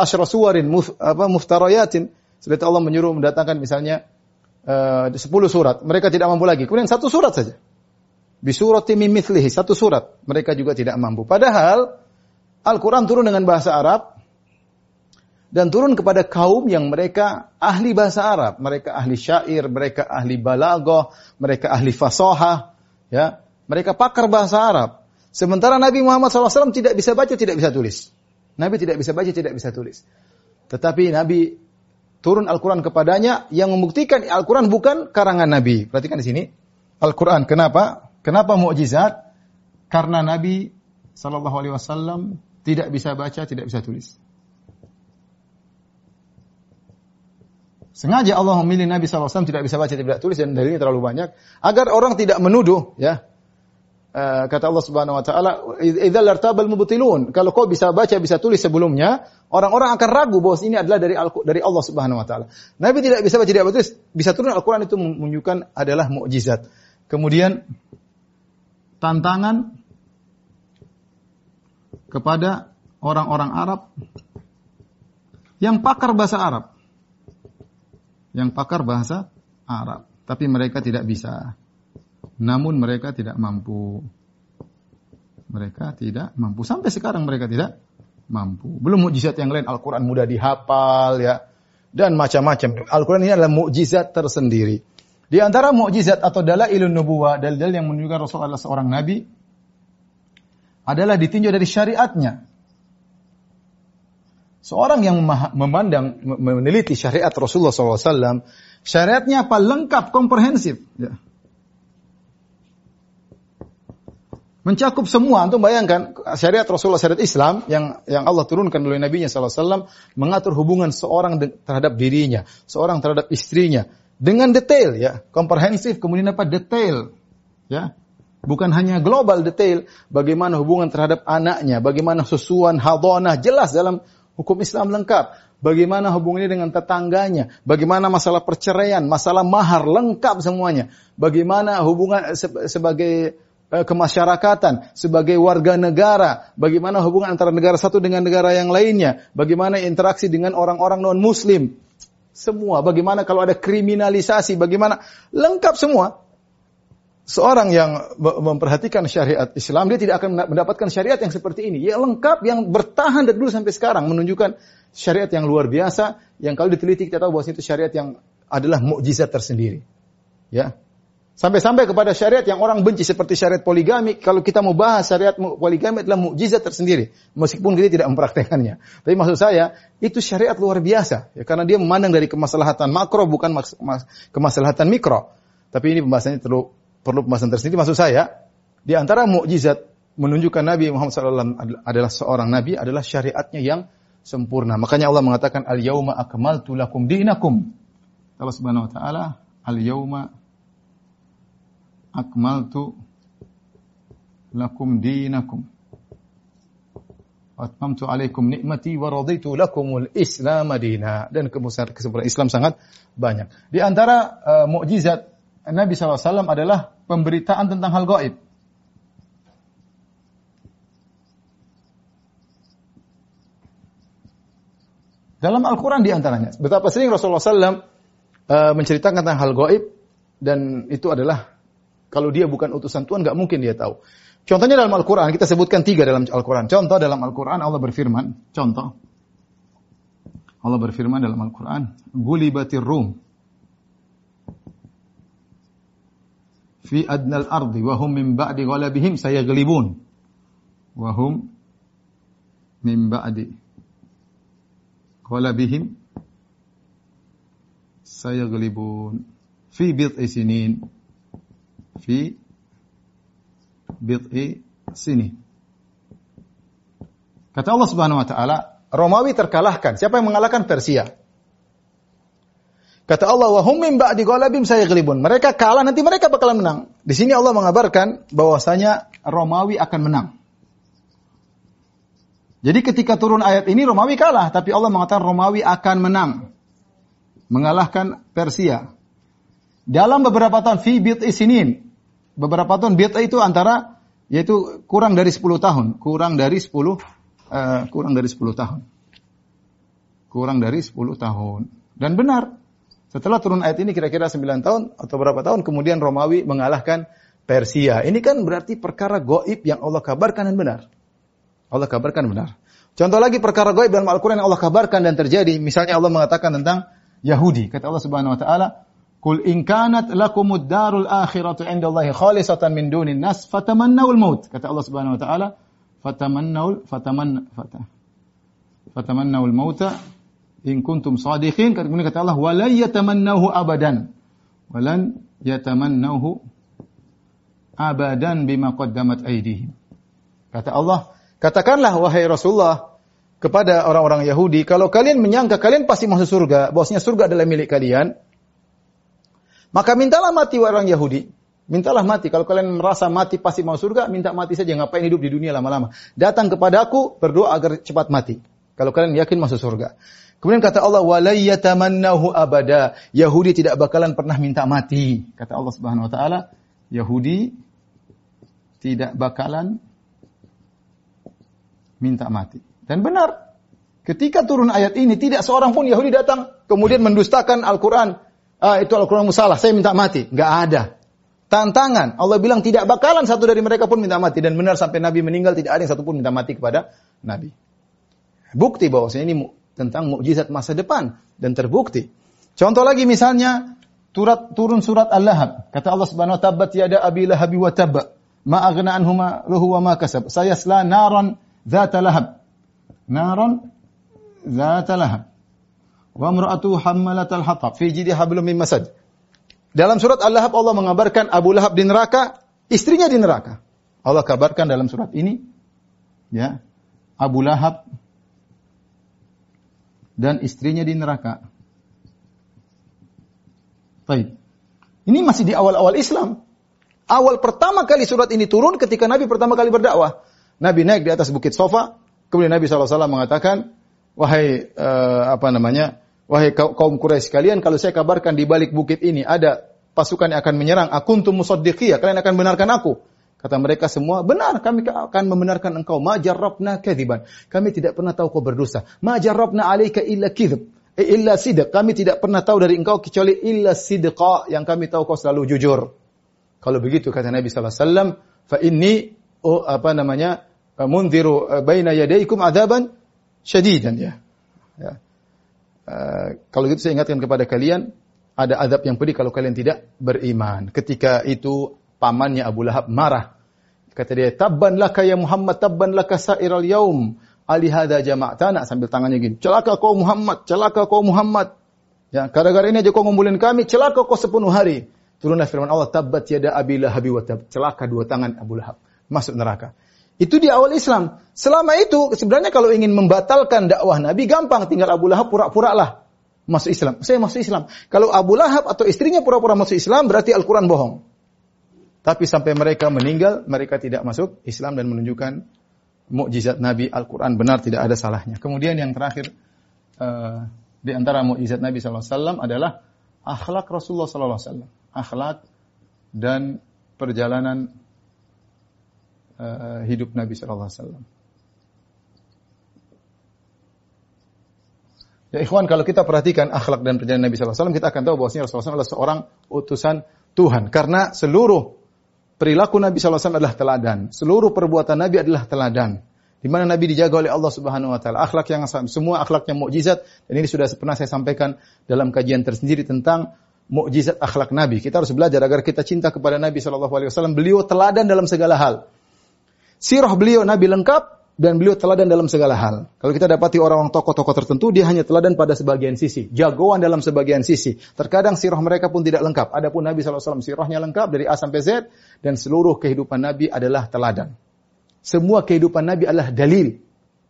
asyra suwarin muf, apa muftarayatin seperti Allah menyuruh mendatangkan misalnya uh, 10 surat, mereka tidak mampu lagi. Kemudian satu surat saja. Bi surati min mithlihi, satu surat, mereka juga tidak mampu. Padahal Al-Quran turun dengan bahasa Arab dan turun kepada kaum yang mereka ahli bahasa Arab, mereka ahli syair, mereka ahli balaghah, mereka ahli fasohah, ya. Mereka pakar bahasa Arab. Sementara Nabi Muhammad SAW tidak bisa baca, tidak bisa tulis. Nabi tidak bisa baca, tidak bisa tulis. Tetapi Nabi turun Al-Quran kepadanya yang membuktikan Al-Quran bukan karangan Nabi. Perhatikan di sini. Al-Quran. Kenapa? Kenapa mukjizat? Karena Nabi Shallallahu Alaihi Wasallam tidak bisa baca, tidak bisa tulis. Sengaja Allah memilih Nabi SAW tidak bisa baca, tidak tulis dan dalilnya terlalu banyak agar orang tidak menuduh ya Eh, kata Allah Subhanahu wa taala, "Idzal lartabal mubtilun." Kalau kau bisa baca, bisa tulis sebelumnya, orang-orang akan ragu bahwa ini adalah dari dari Allah Subhanahu wa taala. Nabi tidak bisa baca, tidak tulis, bisa turun Al-Qur'an itu menunjukkan adalah mukjizat. Kemudian tantangan kepada orang-orang Arab yang pakar bahasa Arab. Yang pakar bahasa Arab, tapi mereka tidak bisa namun mereka tidak mampu. Mereka tidak mampu. Sampai sekarang mereka tidak mampu. Belum mukjizat yang lain. Al-Quran mudah dihafal ya. Dan macam-macam. Al-Quran ini adalah mukjizat tersendiri. Di antara mukjizat atau dalailun nubuwah, dalil-dalil yang menunjukkan Rasulullah adalah seorang nabi, adalah ditinjau dari syariatnya. Seorang yang memandang, meneliti syariat Rasulullah SAW, syariatnya apa? Lengkap, komprehensif. Ya. mencakup semua. Antum bayangkan syariat Rasulullah syariat Islam yang yang Allah turunkan oleh Nabi Nya SAW mengatur hubungan seorang terhadap dirinya, seorang terhadap istrinya dengan detail ya, komprehensif kemudian apa detail ya. Bukan hanya global detail bagaimana hubungan terhadap anaknya, bagaimana susuan hadonah jelas dalam hukum Islam lengkap. Bagaimana hubungannya dengan tetangganya, bagaimana masalah perceraian, masalah mahar lengkap semuanya. Bagaimana hubungan sebagai Eh, kemasyarakatan, sebagai warga negara, bagaimana hubungan antara negara satu dengan negara yang lainnya, bagaimana interaksi dengan orang-orang non-muslim, semua, bagaimana kalau ada kriminalisasi, bagaimana, lengkap semua. Seorang yang memperhatikan syariat Islam, dia tidak akan mendapatkan syariat yang seperti ini. Ya lengkap, yang bertahan dari dulu sampai sekarang, menunjukkan syariat yang luar biasa, yang kalau diteliti kita tahu bahwa itu syariat yang adalah mukjizat tersendiri. Ya, Sampai-sampai kepada syariat yang orang benci seperti syariat poligami. Kalau kita mau bahas syariat poligami adalah mukjizat tersendiri. Meskipun kita tidak mempraktekannya. Tapi maksud saya, itu syariat luar biasa. Ya, karena dia memandang dari kemaslahatan makro bukan mas, mas, kemaslahatan mikro. Tapi ini pembahasannya perlu, perlu pembahasan tersendiri. Maksud saya, di antara mukjizat menunjukkan Nabi Muhammad SAW adalah seorang Nabi adalah syariatnya yang sempurna. Makanya Allah mengatakan, Al-yawma akmaltu lakum dinakum. Allah subhanahu wa ta'ala, Al-yawma akmaltu lakum dinakum atmamtu alaikum nikmati wa raditu lakumul islam dina dan kesempurnaan Islam sangat banyak. Di antara uh, mukjizat Nabi SAW adalah pemberitaan tentang hal gaib. Dalam Al-Quran di antaranya. Betapa sering Rasulullah SAW uh, menceritakan tentang hal gaib dan itu adalah kalau dia bukan utusan Tuhan, nggak mungkin dia tahu. Contohnya dalam Al-Quran, kita sebutkan tiga dalam Al-Quran. Contoh dalam Al-Quran, Allah berfirman, contoh. Allah berfirman dalam Al-Quran, Gulibatir Rum. Fi adnal ardi, wahum min ba'di ghalabihim sayaglibun. Wahum min ba'di ghalabihim sayaglibun. Fi bid'i sinin fi bid'i sini. Kata Allah Subhanahu wa taala, Romawi terkalahkan. Siapa yang mengalahkan Persia? Kata Allah, "Wa hum min ba'di ghalabim sayaghlibun." Mereka kalah, nanti mereka bakalan menang. Di sini Allah mengabarkan bahwasanya Romawi akan menang. Jadi ketika turun ayat ini Romawi kalah, tapi Allah mengatakan Romawi akan menang. Mengalahkan Persia. Dalam beberapa tahun fi bid'i sinin, beberapa tahun bid'ah itu antara yaitu kurang dari 10 tahun, kurang dari 10 uh, eh, kurang dari 10 tahun. Kurang dari 10 tahun. Dan benar, setelah turun ayat ini kira-kira 9 tahun atau berapa tahun kemudian Romawi mengalahkan Persia. Ini kan berarti perkara goib yang Allah kabarkan dan benar. Allah kabarkan benar. Contoh lagi perkara goib dalam Al-Quran yang Allah kabarkan dan terjadi. Misalnya Allah mengatakan tentang Yahudi. Kata Allah Subhanahu Wa Taala, Kul in kanat lakumud darul akhiratu indallahi khalisatan min dunin nas fatamannawul maut. Kata Allah Subhanahu wa taala, fatamannawul fataman fata. Fatamannawul mauta in kuntum sadiqin. Kemudian kata Allah, walan yatamannahu abadan. Walan yatamannahu abadan bima qaddamat aydihim. Kata Allah, katakanlah wahai Rasulullah kepada orang-orang Yahudi, kalau kalian menyangka kalian pasti masuk surga, bahwasanya surga adalah milik kalian, maka mintalah mati orang Yahudi. Mintalah mati. Kalau kalian merasa mati pasti mau surga, minta mati saja. Ngapain hidup di dunia lama-lama? Datang kepada aku, berdoa agar cepat mati. Kalau kalian yakin masuk surga. Kemudian kata Allah, walayyatamannahu abada. Yahudi tidak bakalan pernah minta mati. Kata Allah Subhanahu wa taala, Yahudi tidak bakalan minta mati. Dan benar. Ketika turun ayat ini, tidak seorang pun Yahudi datang kemudian mendustakan Al-Quran ah itu Al-Quran musalah, saya minta mati. Nggak ada. Tantangan. Allah bilang tidak bakalan satu dari mereka pun minta mati. Dan benar sampai Nabi meninggal tidak ada yang satu pun minta mati kepada Nabi. Bukti bahwasanya ini tentang mukjizat masa depan dan terbukti. Contoh lagi misalnya turat, turun surat Al-Lahab. Kata Allah Subhanahu wa taala tiada abi lahabi wa tab. Ma aghna anhu ma ruhu wa ma kasab. Saya sela naran dzata lahab. Naran lahab wa imra'atu hammalatal hatab fi jidi hablum min masad. Dalam surat Al-Lahab Allah mengabarkan Abu Lahab di neraka, istrinya di neraka. Allah kabarkan dalam surat ini ya, Abu Lahab dan istrinya di neraka. Baik. Ini masih di awal-awal Islam. Awal pertama kali surat ini turun ketika Nabi pertama kali berdakwah. Nabi naik di atas bukit Sofa, kemudian Nabi SAW mengatakan, wahai uh, apa namanya, wahai kaum Quraisy kalian kalau saya kabarkan di balik bukit ini ada pasukan yang akan menyerang, akuntum musaddiqiyah, kalian akan benarkan aku. Kata mereka semua, benar kami akan membenarkan engkau. Ma jarrabna kadhiban. Kami tidak pernah tahu kau berdosa. Ma jarrabna alaika illa kidhib. Eh, illa sidq. Kami tidak pernah tahu dari engkau kecuali illa sidqa yang kami tahu kau selalu jujur. Kalau begitu kata Nabi sallallahu alaihi wasallam, fa inni oh, apa namanya? munziru eh, baina yadaykum adaban syadidan ya. ya. Uh, kalau gitu saya ingatkan kepada kalian ada azab yang pedih kalau kalian tidak beriman. Ketika itu pamannya Abu Lahab marah. Kata dia, "Tabban laka ya Muhammad, tabban laka sa'iral yaum." Ali hadza jama'tana sambil tangannya gini. Celaka kau Muhammad, celaka kau Muhammad. Ya, gara-gara ini aja kau ngumpulin kami, celaka kau sepenuh hari. Turunlah firman Allah, tabbat yada abi lahabi wa tab. Celaka dua tangan Abu Lahab. Masuk neraka. Itu di awal Islam. Selama itu sebenarnya kalau ingin membatalkan dakwah Nabi gampang, tinggal Abu Lahab pura-pura lah masuk Islam. Saya masuk Islam. Kalau Abu Lahab atau istrinya pura-pura masuk Islam berarti Al-Qur'an bohong. Tapi sampai mereka meninggal, mereka tidak masuk Islam dan menunjukkan mukjizat Nabi Al-Quran benar tidak ada salahnya. Kemudian yang terakhir uh, di antara mukjizat Nabi SAW adalah akhlak Rasulullah SAW. Akhlak dan perjalanan uh, hidup Nabi SAW. Ya ikhwan, kalau kita perhatikan akhlak dan perjalanan Nabi SAW, kita akan tahu bahwasanya Rasulullah SAW adalah seorang utusan Tuhan. Karena seluruh perilaku Nabi SAW adalah teladan. Seluruh perbuatan Nabi adalah teladan. Di mana Nabi dijaga oleh Allah Subhanahu wa taala. Akhlak yang semua akhlak yang mukjizat dan ini sudah pernah saya sampaikan dalam kajian tersendiri tentang mukjizat akhlak Nabi. Kita harus belajar agar kita cinta kepada Nabi sallallahu alaihi wasallam. Beliau teladan dalam segala hal. Sirah beliau Nabi lengkap, dan beliau teladan dalam segala hal. Kalau kita dapati orang-orang tokoh-tokoh tertentu, dia hanya teladan pada sebagian sisi, jagoan dalam sebagian sisi. Terkadang sirah mereka pun tidak lengkap. Adapun Nabi SAW sirahnya lengkap dari A sampai Z dan seluruh kehidupan Nabi adalah teladan. Semua kehidupan Nabi adalah dalil.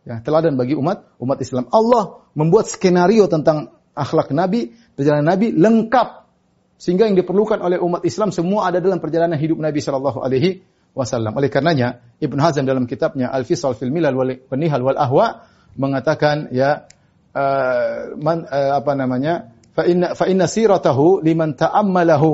Ya, teladan bagi umat umat Islam. Allah membuat skenario tentang akhlak Nabi, perjalanan Nabi lengkap sehingga yang diperlukan oleh umat Islam semua ada dalam perjalanan hidup Nabi Shallallahu Alaihi wasallam. Oleh karenanya Ibn Hazm dalam kitabnya Al-Fisal fil Milal wal Penihal wal Ahwa mengatakan ya uh, man, uh, apa namanya fa inna fa inna siratahu liman ta'ammalahu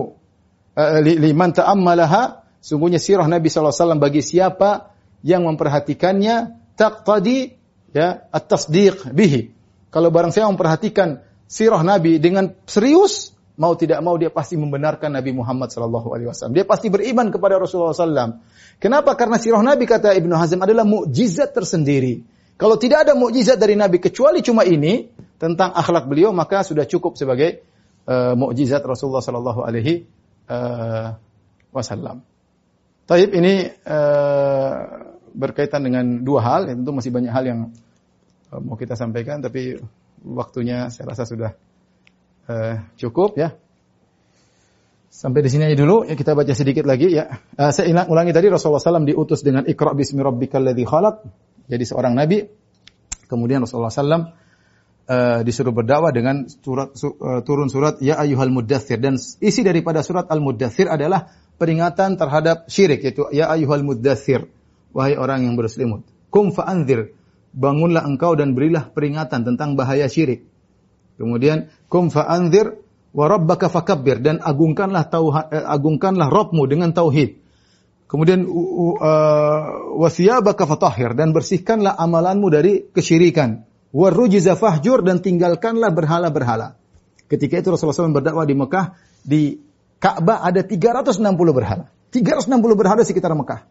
uh, liman ta'ammalaha sungguhnya sirah Nabi SAW bagi siapa yang memperhatikannya taqtadi ya at-tasdiq bihi. Kalau barang saya memperhatikan sirah Nabi dengan serius, mau tidak mau dia pasti membenarkan Nabi Muhammad sallallahu alaihi wasallam. Dia pasti beriman kepada Rasulullah sallam. Kenapa? Karena sirah Nabi kata Ibnu Hazm adalah mukjizat tersendiri. Kalau tidak ada mukjizat dari Nabi kecuali cuma ini tentang akhlak beliau maka sudah cukup sebagai uh, mukjizat Rasulullah sallallahu alaihi uh, wasallam. Taib ini uh, berkaitan dengan dua hal, tentu masih banyak hal yang uh, mau kita sampaikan tapi waktunya saya rasa sudah uh, cukup ya. Sampai di sini aja dulu ya kita baca sedikit lagi ya. Uh, saya ingat ulangi tadi Rasulullah SAW diutus dengan Iqra bismi rabbikal ladzi khalaq. Jadi seorang nabi. Kemudian Rasulullah SAW uh, disuruh berdakwah dengan surat su, uh, turun surat ya ayyuhal muddatsir dan isi daripada surat al-muddatsir adalah peringatan terhadap syirik yaitu ya ayyuhal muddatsir wahai orang yang berselimut. Kum fa'anzir bangunlah engkau dan berilah peringatan tentang bahaya syirik. Kemudian kum fa'anzir wa rabbaka fakabbir dan agungkanlah tauhid eh, agungkanlah Rabbmu dengan tauhid. Kemudian uh, wasiyabaka fatahhir dan bersihkanlah amalanmu dari kesyirikan. Warujza fahjur dan tinggalkanlah berhala-berhala. Ketika itu Rasulullah SAW berdakwah di Mekah, di Ka'bah ada 360 berhala. 360 berhala sekitar Mekah.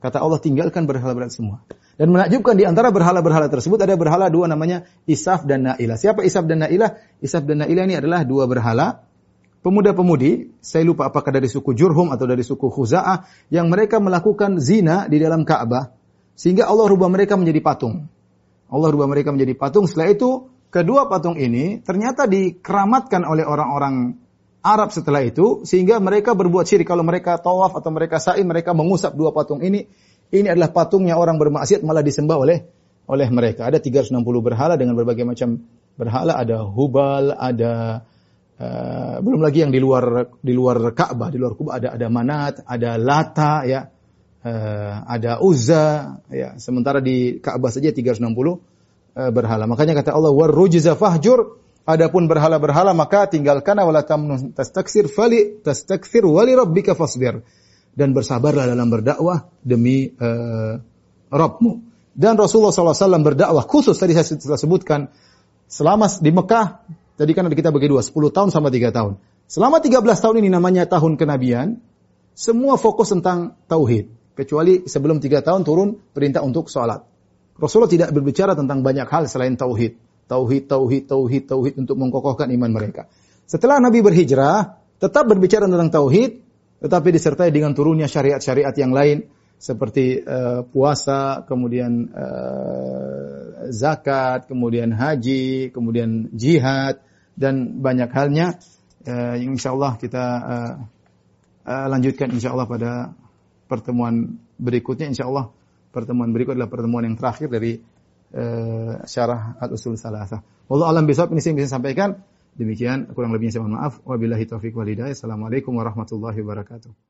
Kata Allah tinggalkan berhala-berhala semua. Dan menakjubkan di antara berhala-berhala tersebut ada berhala dua namanya Isaf dan Na'ilah. Siapa Isaf dan Na'ilah? Isaf dan Na'ilah ini adalah dua berhala pemuda-pemudi, saya lupa apakah dari suku Jurhum atau dari suku Khuza'ah yang mereka melakukan zina di dalam Ka'bah sehingga Allah rubah mereka menjadi patung. Allah rubah mereka menjadi patung. Setelah itu kedua patung ini ternyata dikeramatkan oleh orang-orang Arab setelah itu sehingga mereka berbuat syirik kalau mereka tawaf atau mereka sa'i mereka mengusap dua patung ini ini adalah patungnya orang bermaksiat malah disembah oleh oleh mereka. Ada 360 berhala dengan berbagai macam berhala, ada hubal, ada uh, belum lagi yang di luar di luar Ka'bah, di luar Ka'bah ada ada Manat, ada Lata ya. Uh, ada Uzza ya. Sementara di Ka'bah saja 360 uh, berhala. Makanya kata Allah warujza fahjur Adapun berhala-berhala maka tinggalkan wala tamnun tastaksir fali tastakthir wali rabbika fasbir dan bersabarlah dalam berdakwah demi uh, Rabbmu. Dan Rasulullah SAW berdakwah khusus tadi saya sebutkan selama di Mekah tadi kan kita bagi dua 10 tahun sama 3 tahun. Selama 13 tahun ini namanya tahun kenabian, semua fokus tentang tauhid kecuali sebelum 3 tahun turun perintah untuk sholat. Rasulullah tidak berbicara tentang banyak hal selain tauhid. Tauhid, tauhid, tauhid, tauhid untuk mengkokohkan iman mereka. Setelah Nabi berhijrah, tetap berbicara tentang tauhid, tetapi disertai dengan turunnya syariat-syariat yang lain seperti uh, puasa, kemudian uh, zakat, kemudian haji, kemudian jihad dan banyak halnya. Uh, insya Allah kita uh, uh, lanjutkan insya Allah pada pertemuan berikutnya. Insya Allah pertemuan berikut adalah pertemuan yang terakhir dari uh, syarah al-usul salasah. Wallahu alam bisawab ini saya bisa sampaikan. Demikian kurang lebihnya saya mohon maaf. Wabillahi taufiq wal hidayah. Assalamualaikum warahmatullahi wabarakatuh.